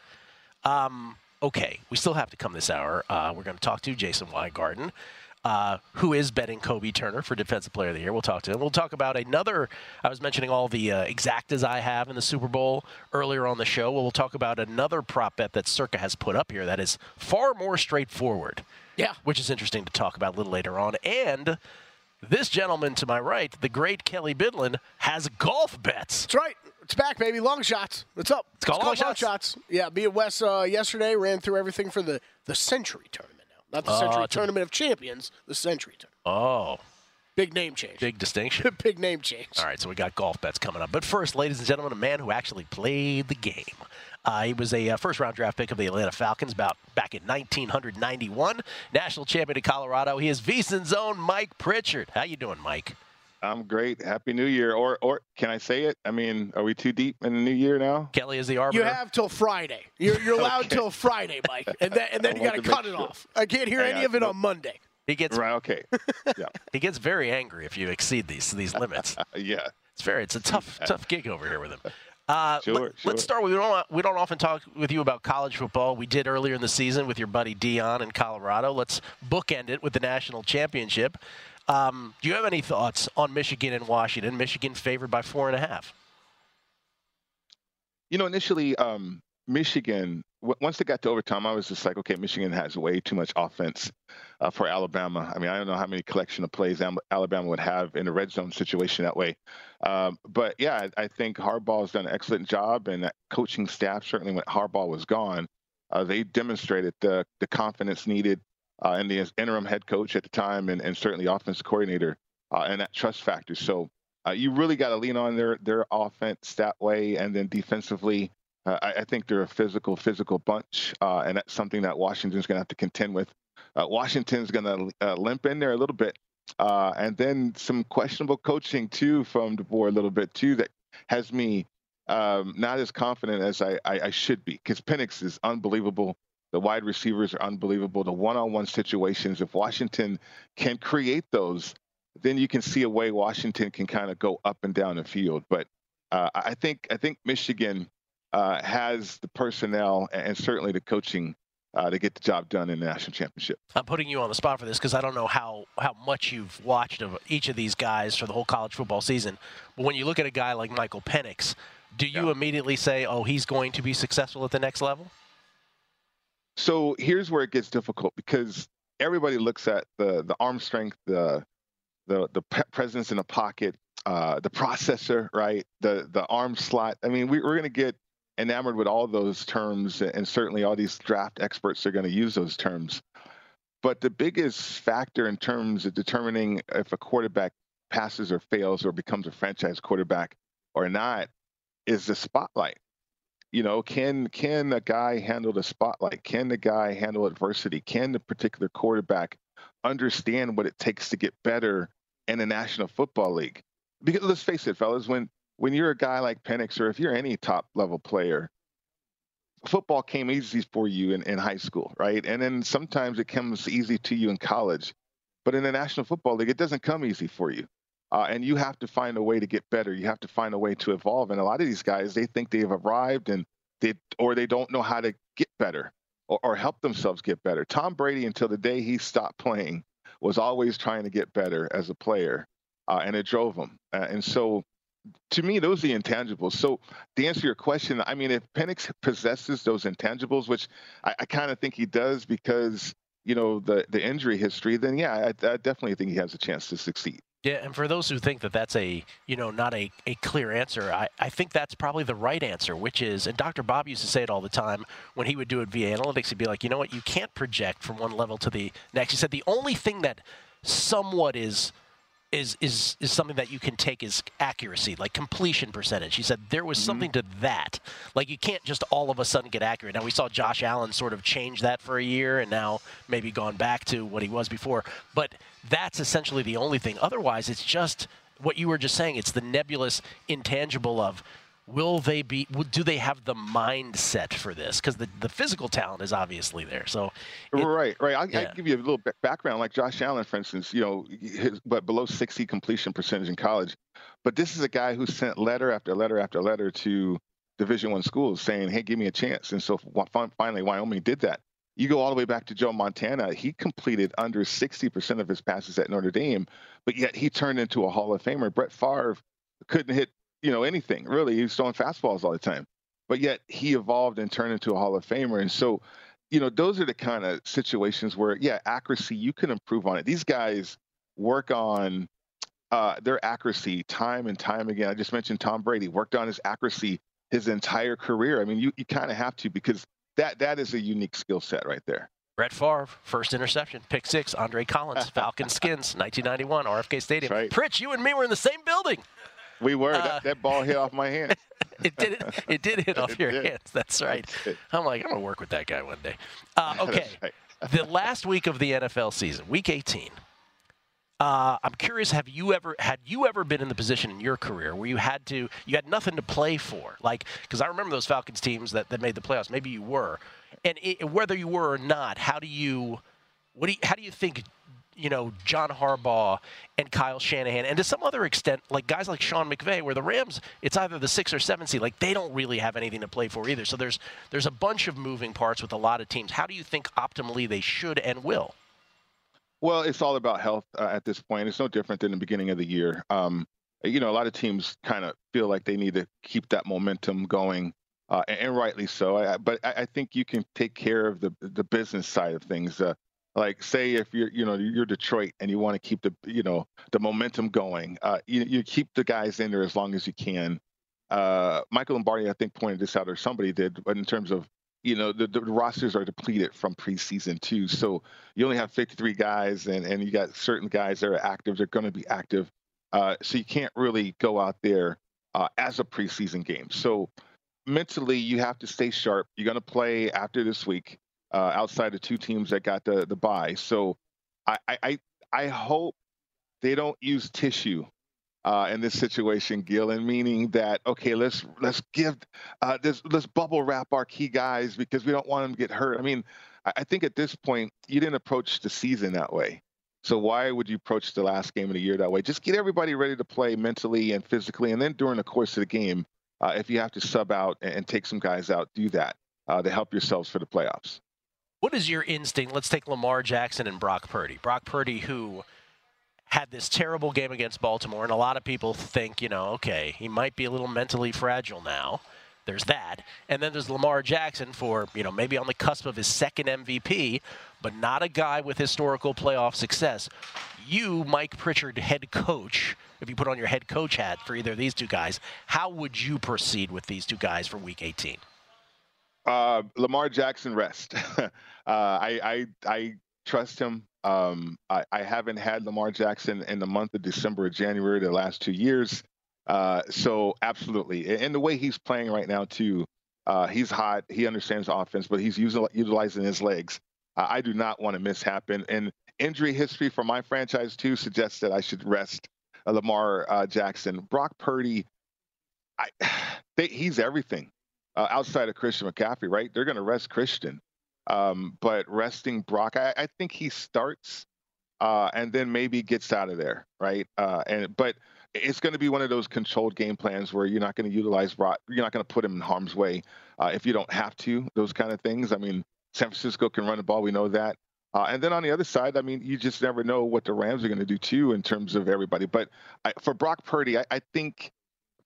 [SPEAKER 2] Um, okay, we still have to come this hour. Uh, we're going to talk to Jason Weingarten, uh, who is betting Kobie Turner for Defensive Player of the Year. We'll talk to him. We'll talk about another. I was mentioning all the uh, exactas I have in the Super Bowl earlier on the show. Well, we'll talk about another prop bet that Circa has put up here that is far more straightforward.
[SPEAKER 4] Yeah.
[SPEAKER 2] Which is interesting to talk about a little later on. And this gentleman to my right, the great Kelly Bidlin, has golf bets.
[SPEAKER 4] That's right. It's back, baby. Long shots. What's up? It's
[SPEAKER 2] called long shots.
[SPEAKER 4] shots. Yeah, me and Wes uh, yesterday ran through everything for the the Sentry now. Not the
[SPEAKER 2] Oh, Sentry a-
[SPEAKER 4] Tournament of Champions, the Sentry tournament.
[SPEAKER 2] Oh,
[SPEAKER 4] Big name change.
[SPEAKER 2] big distinction. [LAUGHS]
[SPEAKER 4] Big name change.
[SPEAKER 2] All right, so we got golf bets coming up. But first, ladies and gentlemen, a man who actually played the game. Uh, he was a uh, first-round draft pick of the Atlanta Falcons about back in 1991. National champion in Colorado. He is VSiN's own Mike Pritchard. How you doing, Mike?
[SPEAKER 11] I'm great. Happy New Year. Or or can I say it? I mean, are we too deep in the new year now?
[SPEAKER 2] Kelly is the arbiter.
[SPEAKER 4] You have till Friday. You're, you're allowed
[SPEAKER 11] Okay.
[SPEAKER 4] till Friday, Mike, and then and then [LAUGHS] you got to
[SPEAKER 11] to
[SPEAKER 4] cut it
[SPEAKER 11] sure.
[SPEAKER 4] off. I can't hear
[SPEAKER 11] Hang
[SPEAKER 4] any
[SPEAKER 11] on.
[SPEAKER 4] of it
[SPEAKER 11] No.
[SPEAKER 4] on Monday.
[SPEAKER 2] he gets
[SPEAKER 11] Right. Okay. Yeah. [LAUGHS]
[SPEAKER 2] he gets very angry if you exceed these these limits. [LAUGHS]
[SPEAKER 11] yeah.
[SPEAKER 2] It's very it's a tough tough gig over here with him. Uh,
[SPEAKER 11] Sure,
[SPEAKER 2] let,
[SPEAKER 11] sure.
[SPEAKER 2] us start with we don't we don't often talk with you about college football. We did earlier in the season with your buddy Deion in Colorado. Let's bookend it with the national championship. Um, do you have any thoughts on Michigan and Washington? Michigan favored by four and a half.
[SPEAKER 11] You know, initially, um, Michigan. Once they got to overtime, I was just like, okay, Michigan has way too much offense uh, for Alabama. I mean, I don't know how many collection of plays Alabama would have in a red zone situation that way. Um, but yeah, I, I think Harbaugh has done an excellent job, and that coaching staff certainly when Harbaugh was gone, uh, they demonstrated the the confidence needed uh, in the interim head coach at the time, and, and certainly offensive coordinator, uh, and that trust factor. So uh, you really got to lean on their their offense that way, and then defensively, uh, I, I think they're a physical physical bunch, uh, and that's something that Washington's going to have to contend with. Uh, Washington's going to limp in there a little bit, and then some questionable coaching too from the board a little bit too that has me um, not as confident as I, I, I should be because Penix is unbelievable. The wide receivers are unbelievable. The one-on-one situations, if Washington can create those, then you can see a way Washington can kind of go up and down the field. But uh, I think I think Michigan uh, has the personnel and certainly the coaching uh, to get the job done in the national championship.
[SPEAKER 2] I'm putting you on the spot for this because I don't know how, how much you've watched of each of these guys for the whole college football season. But when you look at a guy like Michael Penix, do you yeah. immediately say, oh, he's going to be successful at the next level?
[SPEAKER 11] So here's where it gets difficult because everybody looks at the the arm strength, the the the presence in the pocket, uh, the processor, right? The the arm slot. I mean, we, are going to get enamored with all those terms, and certainly all these draft experts are going to use those terms. But the biggest factor in terms of determining if a quarterback passes or fails or becomes a franchise quarterback or not is the spotlight. You know, can can a guy handle the spotlight? Can the guy handle adversity? Can the particular quarterback understand what it takes to get better in the National Football League? Because let's face it, fellas, when when you're a guy like Penix or if you're any top level player, football came easy for you in, in high school, right? And then sometimes it comes easy to you in college. But in the National Football League, it doesn't come easy for you. Uh, and you have to find a way to get better. You have to find a way to evolve. And a lot of these guys, they think they've arrived and they or they don't know how to get better or, or help themselves get better. Tom Brady, until the day he stopped playing, was always trying to get better as a player, uh, and it drove him. Uh, and so, to me, those are the intangibles. So, to answer your question, I mean, if Penix possesses those intangibles, which I, I kind of think he does because you know the the injury history, then yeah, I, I definitely think he has a chance to succeed.
[SPEAKER 2] Yeah, and for those who think that that's a, you know, not a, a clear answer, I, I think that's probably the right answer, which is, and Dr. Bob used to say it all the time when he would do it via analytics, he'd be like, you know what, you can't project from one level to the next. He said the only thing that somewhat is – is is is something that you can take as accuracy, like completion percentage. He said there was mm-hmm. something to that. Like you can't just all of a sudden get accurate. Now we saw Josh Allen sort of change that for a year and now maybe gone back to what he was before. But that's essentially the only thing. Otherwise, it's just what you were just saying. It's the nebulous intangible of will they be do they have the mindset for this? Because the, the physical talent is obviously there so
[SPEAKER 11] it, right right. I'll, yeah. I'll, give you a little background like josh allen for instance you know his, but below 60 completion percentage in college. But this is a guy who sent letter after letter after letter to division one schools saying hey give me a chance. And so finally wyoming did that. You go all the way back to joe montana he completed under 60% of his passes at notre dame but yet he turned into a hall of famer. Brett Favre couldn't hit you know, anything really. He was throwing fastballs all the time, but yet he evolved and turned into a Hall of Famer. And so, you know, those are the kind of situations where, yeah, accuracy you can improve on it. These guys work on uh, their accuracy time and time again. I just mentioned Tom Brady worked on his accuracy his entire career. I mean, you, you kind of have to because that that is a unique skill set right there.
[SPEAKER 2] Brett Favre, first interception, pick six. Andre Collins, Falcon [LAUGHS] Skins, 1991, RFK Stadium.
[SPEAKER 11] Right.
[SPEAKER 2] Pritch, you and me were in the same building.
[SPEAKER 11] We were. Uh, that, that, ball hit off my hand. [LAUGHS]
[SPEAKER 2] it did. It did hit [LAUGHS] off your did. hands. That's right. I'm like, I'm gonna work with that guy one day. [LAUGHS] Uh, okay. Right. the last week of the NFL season, Week 18. Uh, I'm curious. Have you ever had you ever been in the position in your career where you had to you had nothing to play for? Like, because I remember those Falcons teams that, that made the playoffs. Maybe you were, and it, whether you were or not, how do you, what do you, how do you think you know, John Harbaugh and Kyle Shanahan, and to some other extent, like guys like Sean McVay, where the Rams, it's either the six or seven seed. Like they don't really have anything to play for either. So there's there's a bunch of moving parts with a lot of teams. How do you think optimally they should and will?
[SPEAKER 11] Well, it's all about health uh, at this point. It's no different than the beginning of the year. Um, you know, a lot of teams kind of feel like they need to keep that momentum going, uh, and, and, rightly so. I, but I, I, think you can take care of the the business side of things. Uh, like say if you're you know you're Detroit and you want to keep the you know the momentum going, uh, you you keep the guys in there as long as you can. Uh, Michael Lombardi, I think, pointed this out, or somebody did, but in terms of you know the, the rosters are depleted from preseason too, so you only have 53 guys, and and you got certain guys that are active. They're going to be active, uh, so you can't really go out there uh, as a preseason game. So mentally, you have to stay sharp. You're going to play after this week uh, outside of two teams that got the the buy. So I I I hope they don't use tissue uh, in this situation, Gill, meaning that okay, let's let's give uh, this let's bubble wrap our key guys because we don't want them to get hurt. I mean, I think at this point you didn't approach the season that way. So why would you approach the last game of the year that way? Just get everybody ready to play mentally and physically, and then during the course of the game, uh, if you have to sub out and, and, take some guys out, do that uh, to help yourselves for the playoffs.
[SPEAKER 2] What is your instinct? Let's take Lamar Jackson and Brock Purdy. Brock Purdy, who had this terrible game against Baltimore, and a lot of people think, you know, okay, he might be a little mentally fragile now. There's that. And then there's Lamar Jackson for, you know, maybe on the cusp of his second MVP, but not a guy with historical playoff success. You, Mike Pritchard, head coach, if you put on your head coach hat for either of these two guys, how would you proceed with these two guys for week 18?
[SPEAKER 11] Uh, Lamar Jackson rest. [LAUGHS] uh, I, I I trust him. Um, I, I, haven't had Lamar Jackson in the month of December or January the last two years. Uh, so absolutely, and the way he's playing right now too, uh, he's hot. He understands offense, but he's using, utilizing his legs. I do not want to miss happen. And injury history for my franchise too suggests that I should rest uh, Lamar uh, Jackson. Brock Purdy, I, [SIGHS] they, he's everything uh, outside of Christian McCaffrey, right? They're going to rest Christian. Um, but resting Brock, I, I think he starts uh, and then maybe gets out of there, right? Uh, and but it's going to be one of those controlled game plans where you're not going to utilize Brock, you're not going to put him in harm's way uh, if you don't have to. Those kind of things. I mean, San Francisco can run the ball, we know that. Uh, and then on the other side, I mean, you just never know what the Rams are going to do too in terms of everybody. But I, for Brock Purdy, I, I think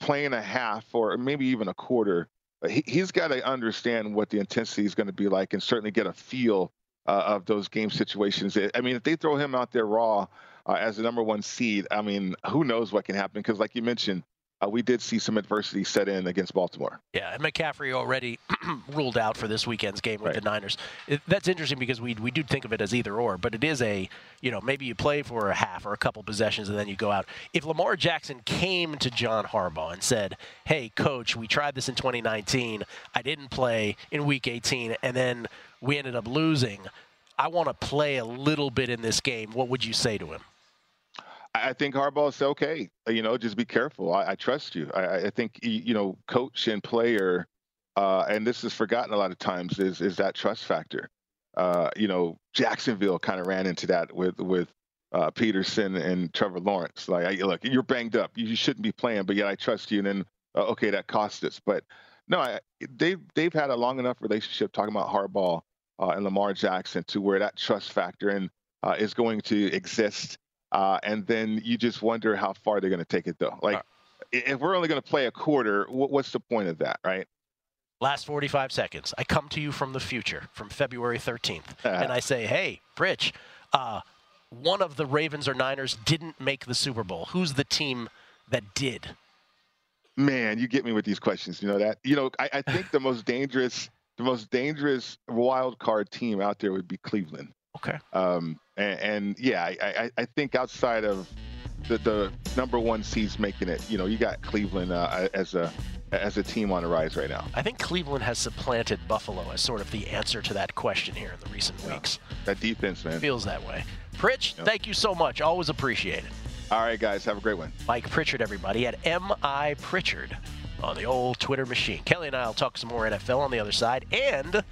[SPEAKER 11] playing a half or maybe even a quarter he, he's got to understand what the intensity is going to be like and certainly get a feel uh, of those game situations. I mean, if they throw him out there raw uh, as the number one seed, I mean, who knows what can happen? Because, like you mentioned, uh, we did see some adversity set in against Baltimore.
[SPEAKER 2] Yeah, and McCaffrey already [CLEARS THROAT] ruled out for this weekend's game with right. the Niners. It, that's interesting because we we do think of it as either or, but it is a you know maybe you play for a half or a couple possessions and then you go out. If Lamar Jackson came to John Harbaugh and said, "Hey, coach, we tried this in 2019. I didn't play in Week 18, and then we ended up losing. I want to play a little bit in this game." What would you say to him?
[SPEAKER 11] I think Harbaugh said, okay. You know, just be careful. I, I trust you. I, I, think you know, coach and player, uh, and this is forgotten a lot of times is is that trust factor. Uh, you know, Jacksonville kind of ran into that with with uh, Pederson and Trevor Lawrence. Like, I, look, you're banged up. You shouldn't be playing, but yet I trust you. And then, uh, okay, that cost us. But no, they've they've had a long enough relationship talking about Harbaugh uh, and Lamar Jackson to where that trust factor and uh, is going to exist uh, and then you just wonder how far they're going to take it, though. Like, right. if we're only going to play a quarter, what's the point of that, right?
[SPEAKER 2] Last 45 seconds. I come to you from the future, from February 13th, uh-huh. [LAUGHS] and I say, hey, Rich, uh, one of the Ravens or Niners didn't make the Super Bowl. Who's the team that did?
[SPEAKER 11] Man, you get me with these questions. You know that. You know, I, I think the [LAUGHS] most dangerous, the most dangerous wild card team out there would be Cleveland.
[SPEAKER 2] Okay.
[SPEAKER 11] Um, and, and yeah, I, I, I, think outside of the, the number one seeds making it, you know, you got Cleveland uh, as a as a team on the rise right now.
[SPEAKER 2] I think Cleveland has supplanted Buffalo as sort of the answer to that question here in the recent yeah. weeks.
[SPEAKER 11] That defense, man,
[SPEAKER 2] feels that way. Pritch, yep. thank you so much. Always appreciate it.
[SPEAKER 11] All right, guys, have a great one.
[SPEAKER 2] Mike Pritchard, everybody, at MI Pritchard on the old Twitter machine. Kelly and I will talk some more NFL on the other side, and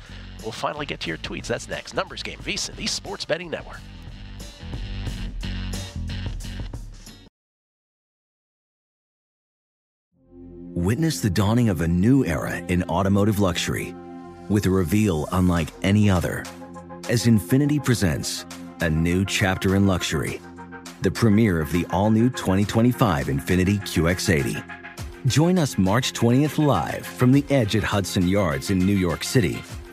[SPEAKER 2] we'll finally get to your tweets. That's next. Numbers Game, VSiN, the Sports Betting Network.
[SPEAKER 5] Witness the dawning of a new era in automotive luxury with a reveal unlike any other as Infiniti presents a new chapter in luxury, the premiere of the all-new 2025 Infiniti QX80 Join us March 20th live from the edge at Hudson Yards in New York City,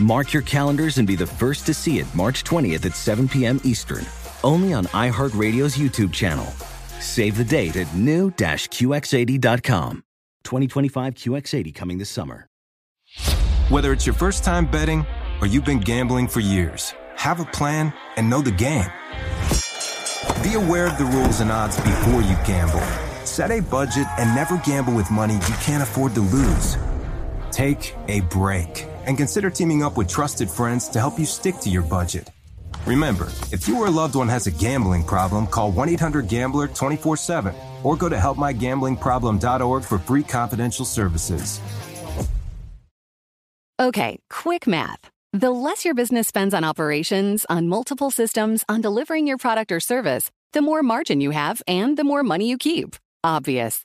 [SPEAKER 5] Mark your calendars and be the first to see it March 20th at 7 p.m. Eastern, only on iHeartRadio's YouTube channel. Save the date at new-QX80.com. 2025 QX80 coming this summer.
[SPEAKER 1] Whether it's your first time betting or you've been gambling for years, have a plan and know the game. Be aware of the rules and odds before you gamble. Set a budget and never gamble with money you can't afford to lose. Take a break and consider teaming up with trusted friends to help you stick to your budget. Remember, if you or a loved one has a gambling problem, call 1 800 Gambler 24 7 or go to helpmygamblingproblem.org for free confidential services.
[SPEAKER 12] Okay, quick math. The less your business spends on operations, on multiple systems, on delivering your product or service, the more margin you have and the more money you keep. Obvious.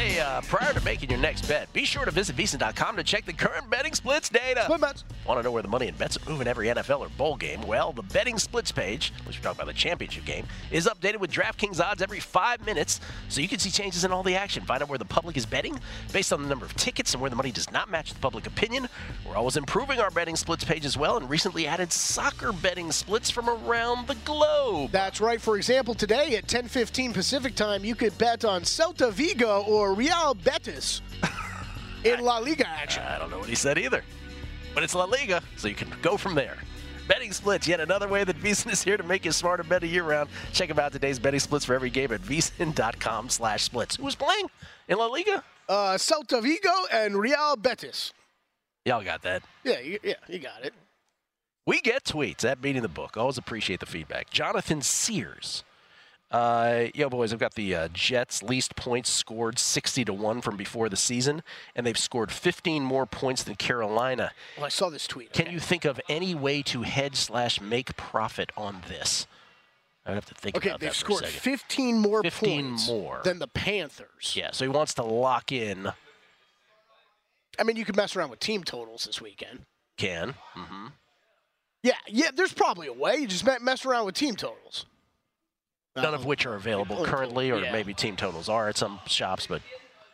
[SPEAKER 2] Hey, uh, prior to making your next bet, be sure to visit VSiN.com to check the current betting splits data.
[SPEAKER 4] Split bets.
[SPEAKER 2] Want to know where the money and bets are moving every NFL or bowl game? Well, the betting splits page, which we're talking about the championship game, is updated with DraftKings odds every five minutes, so you can see changes in all the action. Find out where the public is betting based on the number of tickets and where the money does not match the public opinion. We're always improving our betting splits page as well, and recently added soccer betting splits from around the globe.
[SPEAKER 4] That's right. For example, today at 10:15 Pacific time, you could bet on Celta Vigo or Real Betis in La Liga action.
[SPEAKER 2] I don't know what he said either. But it's La Liga, so you can go from there. Betting splits, yet another way that VSiN is here to make you smarter, better year round. Check him out today's betting splits for every game at VSiN.com slash splits. Who was playing in La Liga?
[SPEAKER 4] Uh, Celta Vigo and Real Betis.
[SPEAKER 2] Y'all got that.
[SPEAKER 4] Yeah, you, yeah, you got it.
[SPEAKER 2] We get tweets at Beating the Book. Always appreciate the feedback. Jonathan Sears. Uh, yo, boys, I've got the uh, Jets least points scored 60 to 1 from before the season, and they've scored 15 more points than Carolina.
[SPEAKER 4] Well, I saw this tweet.
[SPEAKER 2] Can you think of any way to head slash make profit on this? I would have to think
[SPEAKER 4] okay,
[SPEAKER 2] about
[SPEAKER 4] they've
[SPEAKER 2] that for
[SPEAKER 4] scored
[SPEAKER 2] a second.
[SPEAKER 4] 15 more
[SPEAKER 2] 15
[SPEAKER 4] points
[SPEAKER 2] more.
[SPEAKER 4] than the Panthers.
[SPEAKER 2] Yeah, so he wants to lock in.
[SPEAKER 4] I mean, you could mess around with team totals this weekend.
[SPEAKER 2] Can. Mm-hmm.
[SPEAKER 4] Yeah, yeah. There's probably a way. You just mess around with team totals.
[SPEAKER 2] None of which are available currently, or
[SPEAKER 4] Yeah.
[SPEAKER 2] maybe team totals are at some shops. But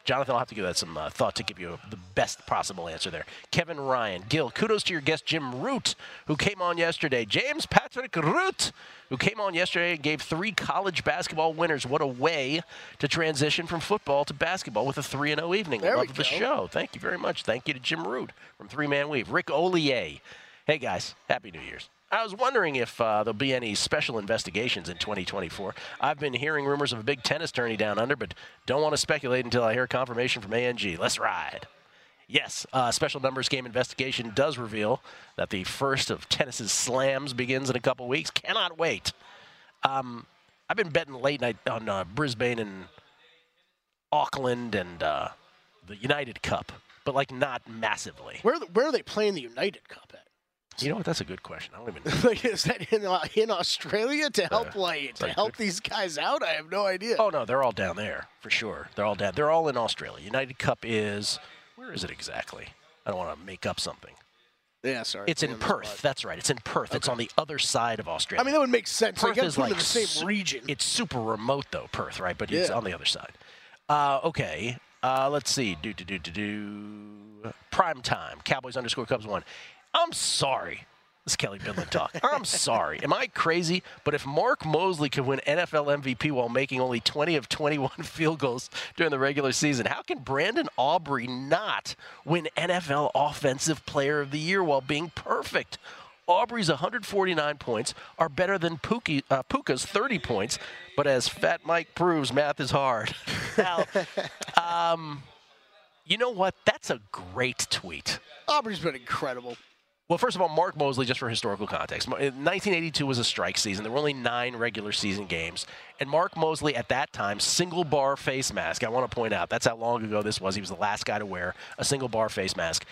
[SPEAKER 2] Jonathan, I'll have to give that some uh, thought to give you the best possible answer there. Kevin Ryan, Gill, kudos to your guest Jim Root, who came on yesterday. James Patrick Root, who came on yesterday and gave three college basketball winners. What a way to transition from football to basketball with a 3 0 evening.
[SPEAKER 4] There
[SPEAKER 2] Love the show. Thank you very much. Thank you to Jim Root from Three Man Weave. Rick Olier. Hey, guys. Happy New Year's. I was wondering if uh, there'll be any special investigations in 2024. I've been hearing rumors of a big tennis tourney down under, but don't want to speculate until I hear confirmation from ANG. Let's ride. Yes, uh, special numbers game investigation does reveal that the first of tennis's slams begins in a couple weeks. Cannot wait. Um, I've been betting late night on uh, Brisbane and Auckland and uh, the United Cup, but like not massively.
[SPEAKER 4] Where where are they playing the United Cup at? [LAUGHS]
[SPEAKER 2] You know what? That's a good question. I don't even [LAUGHS] know.
[SPEAKER 4] Like, is that in, in Australia to help
[SPEAKER 2] Uh,
[SPEAKER 4] like to
[SPEAKER 2] like
[SPEAKER 4] help these guys out? I have no idea.
[SPEAKER 2] Oh no, they're all down there for sure. They're all down. They're all in Australia. United Cup is where is it exactly? I don't want to make up something.
[SPEAKER 4] Yeah, sorry.
[SPEAKER 2] It's in Perth. That's right. It's in Perth. It's on the other side of Australia.
[SPEAKER 4] I mean, that would make sense.
[SPEAKER 2] Perth is like
[SPEAKER 4] the same
[SPEAKER 2] su-
[SPEAKER 4] region.
[SPEAKER 2] It's super remote though, Perth, right? But it's on the other side. Uh, okay. Uh, let's see. Do do do do do. Prime time. Cowboys underscore Cubs one. I'm sorry. This is Kelly Bidlin talk. I'm sorry. Am I crazy? But if Mark Moseley could win NFL MVP while making only 20 of 21 [LAUGHS] field goals during the regular season, how can Brandon Aubrey not win NFL Offensive Player of the Year while being perfect? Aubrey's 149 points are better than Pookie, uh, Puka's 30 points, but as Fat Mike proves, math is hard. [LAUGHS] now, um, you know what? That's a great tweet.
[SPEAKER 4] Aubrey's been incredible.
[SPEAKER 2] Well, first of all, Mark Moseley, just for historical context, 1982 was a strike season. There were only nine regular season games. And Mark Moseley, at that time, single bar face mask. I want to point out that's how long ago this was. He was the last guy to wear a single bar face mask.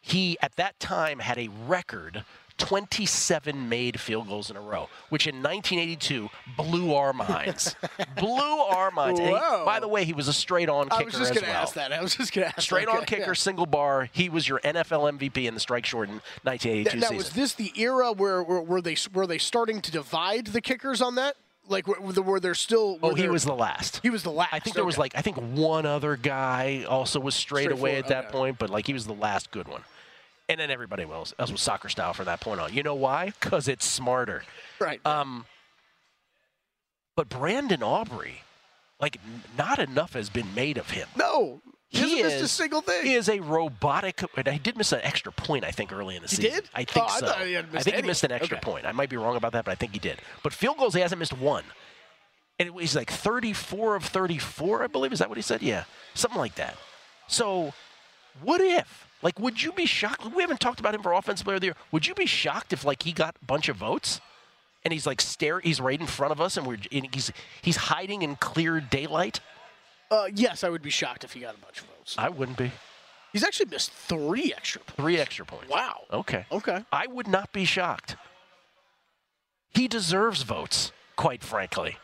[SPEAKER 2] He, at that time, had a record 27 made field goals in a row, which in 1982 blew our minds. [LAUGHS] blew our minds. He- by the way, he was a straight-on kicker
[SPEAKER 4] I was just gonna
[SPEAKER 2] well.
[SPEAKER 4] ask that. I was just gonna ask.
[SPEAKER 2] Straight
[SPEAKER 4] that.
[SPEAKER 2] on
[SPEAKER 4] Okay,
[SPEAKER 2] kicker,
[SPEAKER 4] yeah.
[SPEAKER 2] single bar. He was your NFL MVP in the strike shortened 1982
[SPEAKER 4] Now,
[SPEAKER 2] season.
[SPEAKER 4] was this the era where, where were they were they starting to divide the kickers on that? Like were, were there- were still?
[SPEAKER 2] Oh, he
[SPEAKER 4] there-
[SPEAKER 2] was the last.
[SPEAKER 4] He was the last.
[SPEAKER 2] I think there was like I think one other guy also was straight away at that
[SPEAKER 4] okay.
[SPEAKER 2] point, but like he was the last good one. And then everybody else, else was soccer style from that point on. You know why? Because it's smarter.
[SPEAKER 4] right.
[SPEAKER 2] Um, but Brandon Aubrey, like not enough has been made of him.
[SPEAKER 4] no, he, missed a
[SPEAKER 2] is-
[SPEAKER 4] single thing.
[SPEAKER 2] He is a robotic. and He did miss an extra point, I think, early in the season.
[SPEAKER 4] He
[SPEAKER 2] season.
[SPEAKER 4] did?
[SPEAKER 2] I think
[SPEAKER 4] Oh, I
[SPEAKER 2] so.
[SPEAKER 4] thought he hadn't
[SPEAKER 2] I
[SPEAKER 4] missed
[SPEAKER 2] think he missed an extra
[SPEAKER 4] Okay.
[SPEAKER 2] point. I might be wrong about that, but I think he did. But field goals, he hasn't missed one. And it was like 34 of 34, I believe. Is that what he said? Yeah, something like that. So, what if? Like, would you be shocked? We haven't talked about him for offensive player of the year. Would you be shocked if like he got a bunch of votes, and he's like stare, he's right in front of us, and we're and he's he's hiding in clear daylight?
[SPEAKER 4] Uh, yes, I would be shocked if he got a bunch of votes.
[SPEAKER 2] I wouldn't be.
[SPEAKER 4] He's actually missed three extra points.
[SPEAKER 2] Three extra points.
[SPEAKER 4] Wow.
[SPEAKER 2] Okay.
[SPEAKER 4] Okay.
[SPEAKER 2] I would not be shocked. He deserves votes, quite frankly.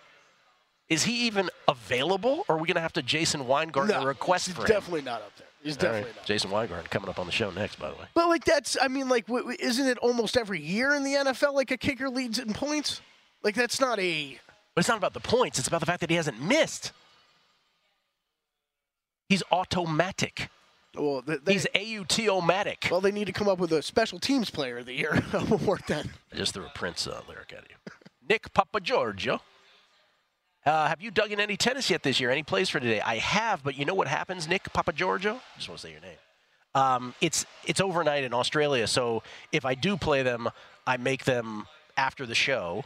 [SPEAKER 2] Is he even available, or are we going to have to Jason Weingarten
[SPEAKER 4] No,
[SPEAKER 2] request for him?
[SPEAKER 4] He's definitely not up there. He's definitely
[SPEAKER 2] right.
[SPEAKER 4] not.
[SPEAKER 2] Jason Weingarten coming up on the show next, by the way.
[SPEAKER 4] But like that's, I mean, like, w- w- isn't it almost every year in the NFL like a kicker leads in points? Like that's not a.
[SPEAKER 2] But it's not about the points; it's about the fact that he hasn't missed. He's automatic.
[SPEAKER 4] Well, th- they,
[SPEAKER 2] He's AUT-omatic.
[SPEAKER 4] well, they need to come up with a special teams player of the year [LAUGHS] award then.
[SPEAKER 2] I just threw a Prince uh, lyric at you. Nick Papagiorgio. Uh, have you dug in any tennis yet this year? Any plays for today? I have, but you know what happens, Nick Papa Papagiorgio? Just want to say your name. Um, it's it's overnight in Australia, so if I do play them, I make them after the show.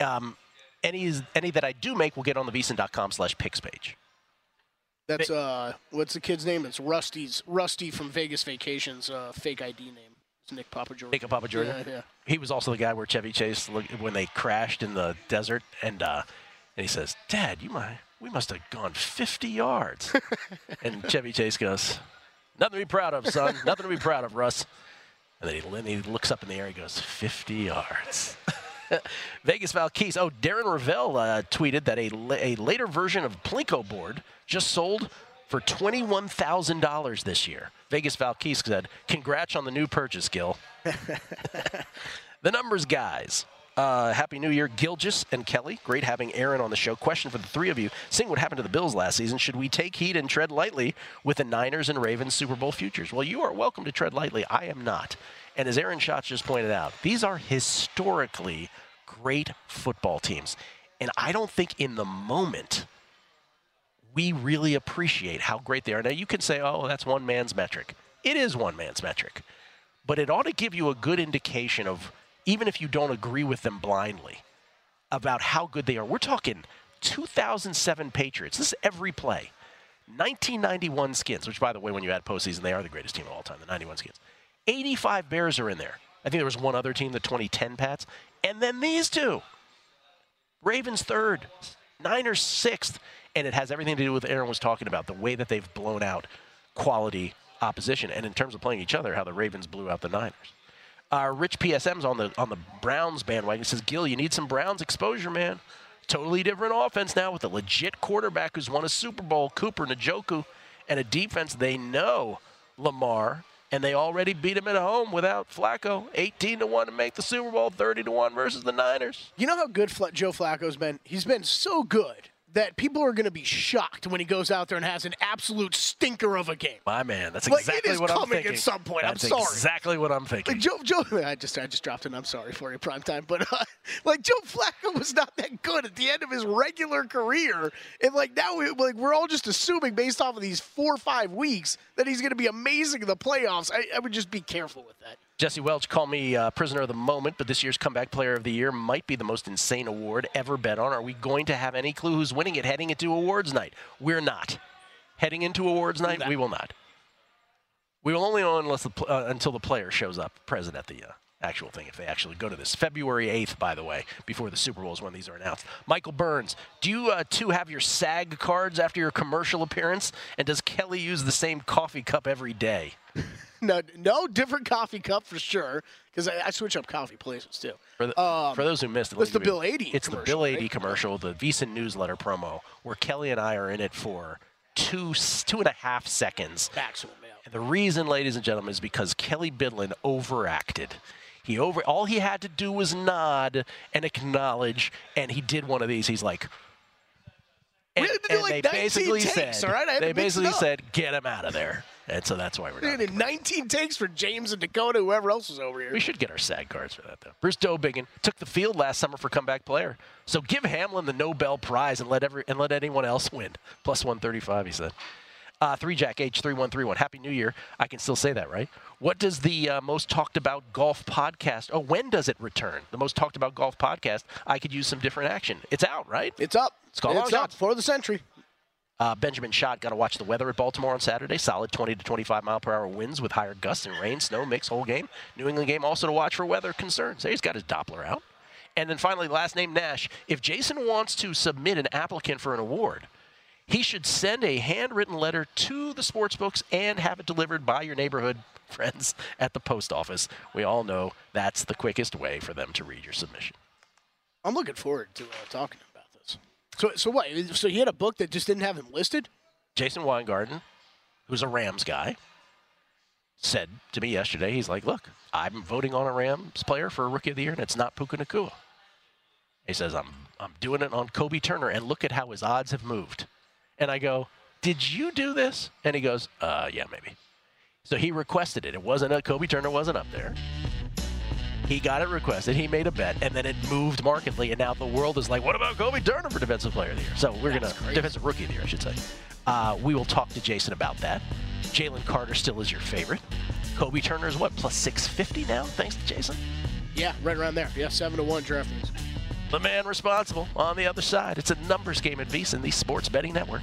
[SPEAKER 2] Um, any any that I do make will get on the vsin.com slash picks page.
[SPEAKER 4] That's uh, what's the kid's name? It's Rusty's Rusty from Vegas Vacations. Uh, fake ID name. It's Nick Papagiorgio.
[SPEAKER 2] Nick Papagiorgio.
[SPEAKER 4] Yeah, yeah.
[SPEAKER 2] He was also the guy where Chevy Chase when they crashed in the desert, and uh, and he says, "Dad, you might we must have gone 50 yards." [LAUGHS] and Chevy Chase goes, "Nothing to be proud of, son. [LAUGHS] Nothing to be proud of, Russ." And then he, then he looks up in the air. He goes, "50 yards." [LAUGHS] Vegas Valkeys. Oh, Darren Ravel uh, tweeted that a, la- a later version of Plinko board just sold for $21,000 this year. Vegas Valkeys said, Congrats on the new purchase, Gill. the numbers guys. Uh, Happy New Year, Gilgis and Kelly. Great having Aaron on the show. Question for the three of you. Seeing what happened to the Bills last season, should we take heed and tread lightly with the Niners and Ravens Super Bowl futures? Well, you are welcome to tread lightly. I am not. And as Aaron Schatz just pointed out, these are historically great football teams. And I don't think in the moment we really appreciate how great they are. Now, you can say, oh, that's one man's metric. It is one man's metric. But it ought to give you a good indication of, even if you don't agree with them blindly, about how good they are. We're talking 2007 Patriots. This is every play. 1991 Skins, which, by the way, when you add postseason, they are the greatest team of all time, the 91 Skins. 85 Bears are in there. I think there was one other team, the 2010 Pats. And then these two Ravens third, Niners sixth. And it has everything to do with Aaron was talking about the way that they've blown out quality opposition. And in terms of playing each other, how the Ravens blew out the Niners. Uh, Rich PSM's on the on the Browns bandwagon. He says, Gill, you need some Browns exposure, man. Totally different offense now with a legit quarterback who's won a Super Bowl, Cooper Njoku, and a defense they know Lamar, and they already beat him at home without Flacco. 18 to 1 to make the Super Bowl, 30 to 1 versus the Niners.
[SPEAKER 4] You know how good Fla- Joe Flacco's been? He's been so good that people are going to be shocked when he goes out there and has an absolute stinker of a game.
[SPEAKER 2] My man, that's
[SPEAKER 4] Like,
[SPEAKER 2] exactly what I'm
[SPEAKER 4] coming at some point. I'm sorry.
[SPEAKER 2] exactly what I'm thinking.
[SPEAKER 4] Like Joe, Joe, I just, I just dropped an. I'm sorry for you, prime time, but uh, [LAUGHS] like Joe Flacco was not that good at the end of his regular career, and like now, we, like we're all just assuming based off of these four or five weeks that he's going to be amazing in the playoffs. I, I would just be careful with that.
[SPEAKER 2] Jesse Welch called me uh, prisoner of the moment, but this year's comeback player of the year might be the most insane award ever bet on. Are we going to have any clue who's winning it heading into awards night? We're not. Heading into awards night, we will not. We will only know unless the, pl- uh, until the player shows up present at the uh, actual thing, if they actually go to this. February 8th, by the way, before the Super Bowl is when these are announced. Michael Burns, do you uh, two have your SAG cards after your commercial appearance? And does Kelly use the same coffee cup every day? [LAUGHS]
[SPEAKER 4] no, no different coffee cup for sure. Because I, I, switch up coffee places too.
[SPEAKER 2] For, the, um, for those who missed it,
[SPEAKER 4] it's the Bill 80.
[SPEAKER 2] It's the Bill 80 right? commercial, the VSiN newsletter promo, where Kelly and I are in it for two two and a half seconds.
[SPEAKER 4] Maximum, yeah.
[SPEAKER 2] And the reason, ladies and gentlemen, is because Kelly Bidlin overacted. He over all he had to do was nod and acknowledge, and he did one of these. He's like, and, and
[SPEAKER 4] like
[SPEAKER 2] they basically
[SPEAKER 4] takes,
[SPEAKER 2] said,
[SPEAKER 4] all right?
[SPEAKER 2] they basically said, get him out of there. And so that's why we're
[SPEAKER 4] doing it. 19 takes for James and Dakota, whoever else was over here.
[SPEAKER 2] We should get our SAG cards for that, though. Bruce Dobiggin took the field last summer for comeback player. So give Hamlin the Nobel Prize and let every and let anyone else win. Plus 135, he said. Uh, three Jack H3131. Happy New Year. I can still say that, right? What does the uh, most talked about golf podcast? Oh, when does it return? The most talked about golf podcast. I could use some different action. It's out, right?
[SPEAKER 4] It's up.
[SPEAKER 2] It's called
[SPEAKER 4] it's up for the Sentry.
[SPEAKER 2] Uh, Benjamin Schott got to watch the weather at Baltimore on Saturday. Solid 20 to 25 mile per hour winds with higher gusts and rain, snow mix whole game. New England game also to watch for weather concerns. He's got his Doppler out. And then finally, last name Nash. If Jason wants to submit an applicant for an award, he should send a handwritten letter to the sports books and have it delivered by your neighborhood [LAUGHS] friends at the post office. We all know that's the quickest way for them to read your submission.
[SPEAKER 4] I'm looking forward to uh, talking so, so what? So he had a book that just didn't have him listed.
[SPEAKER 2] Jason Weingarten, who's a Rams guy, said to me yesterday, he's like, "Look, I'm voting on a Rams player for a Rookie of the Year, and it's not Puka Nacua." He says, "I'm I'm doing it on Kobie Turner, and look at how his odds have moved." And I go, "Did you do this?" And he goes, "Uh, yeah, maybe." So he requested it. It wasn't a Kobie Turner wasn't up there. He got it requested. He made a bet, and then it moved markedly. And now the world is like, what about Kobie Turner for Defensive Player of the Year? So we're going to, Defensive Rookie of the Year, I should say. Uh, we will talk to Jason about that. Jalen Carter still is your favorite. Kobie Turner is what, plus 650 now, thanks to Jason?
[SPEAKER 4] Yeah, right around there. Yeah, 7 to 1 DraftKings.
[SPEAKER 2] The man responsible on the other side. It's a numbers game at VSiN, the Sports Betting Network.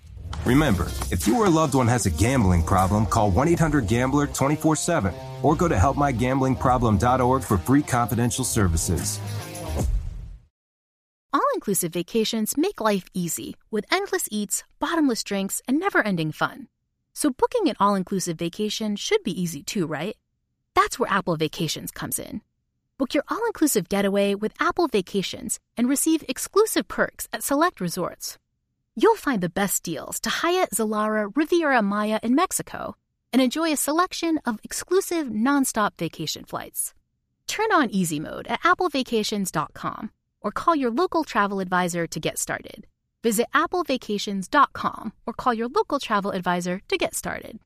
[SPEAKER 1] Remember, if you or a loved one has a gambling problem, call 1 800 Gambler 24 7 or go to helpmygamblingproblem.org for free confidential services.
[SPEAKER 13] All inclusive vacations make life easy with endless eats, bottomless drinks, and never ending fun. So, booking an all inclusive vacation should be easy too, right? That's where Apple Vacations comes in. Book your all inclusive getaway with Apple Vacations and receive exclusive perks at select resorts. You'll find the best deals to Hyatt Zilara Riviera Maya in Mexico and enjoy a selection of exclusive nonstop vacation flights. Turn on easy mode at applevacations.com or call your local travel advisor to get started. Visit applevacations.com or call your local travel advisor to get started.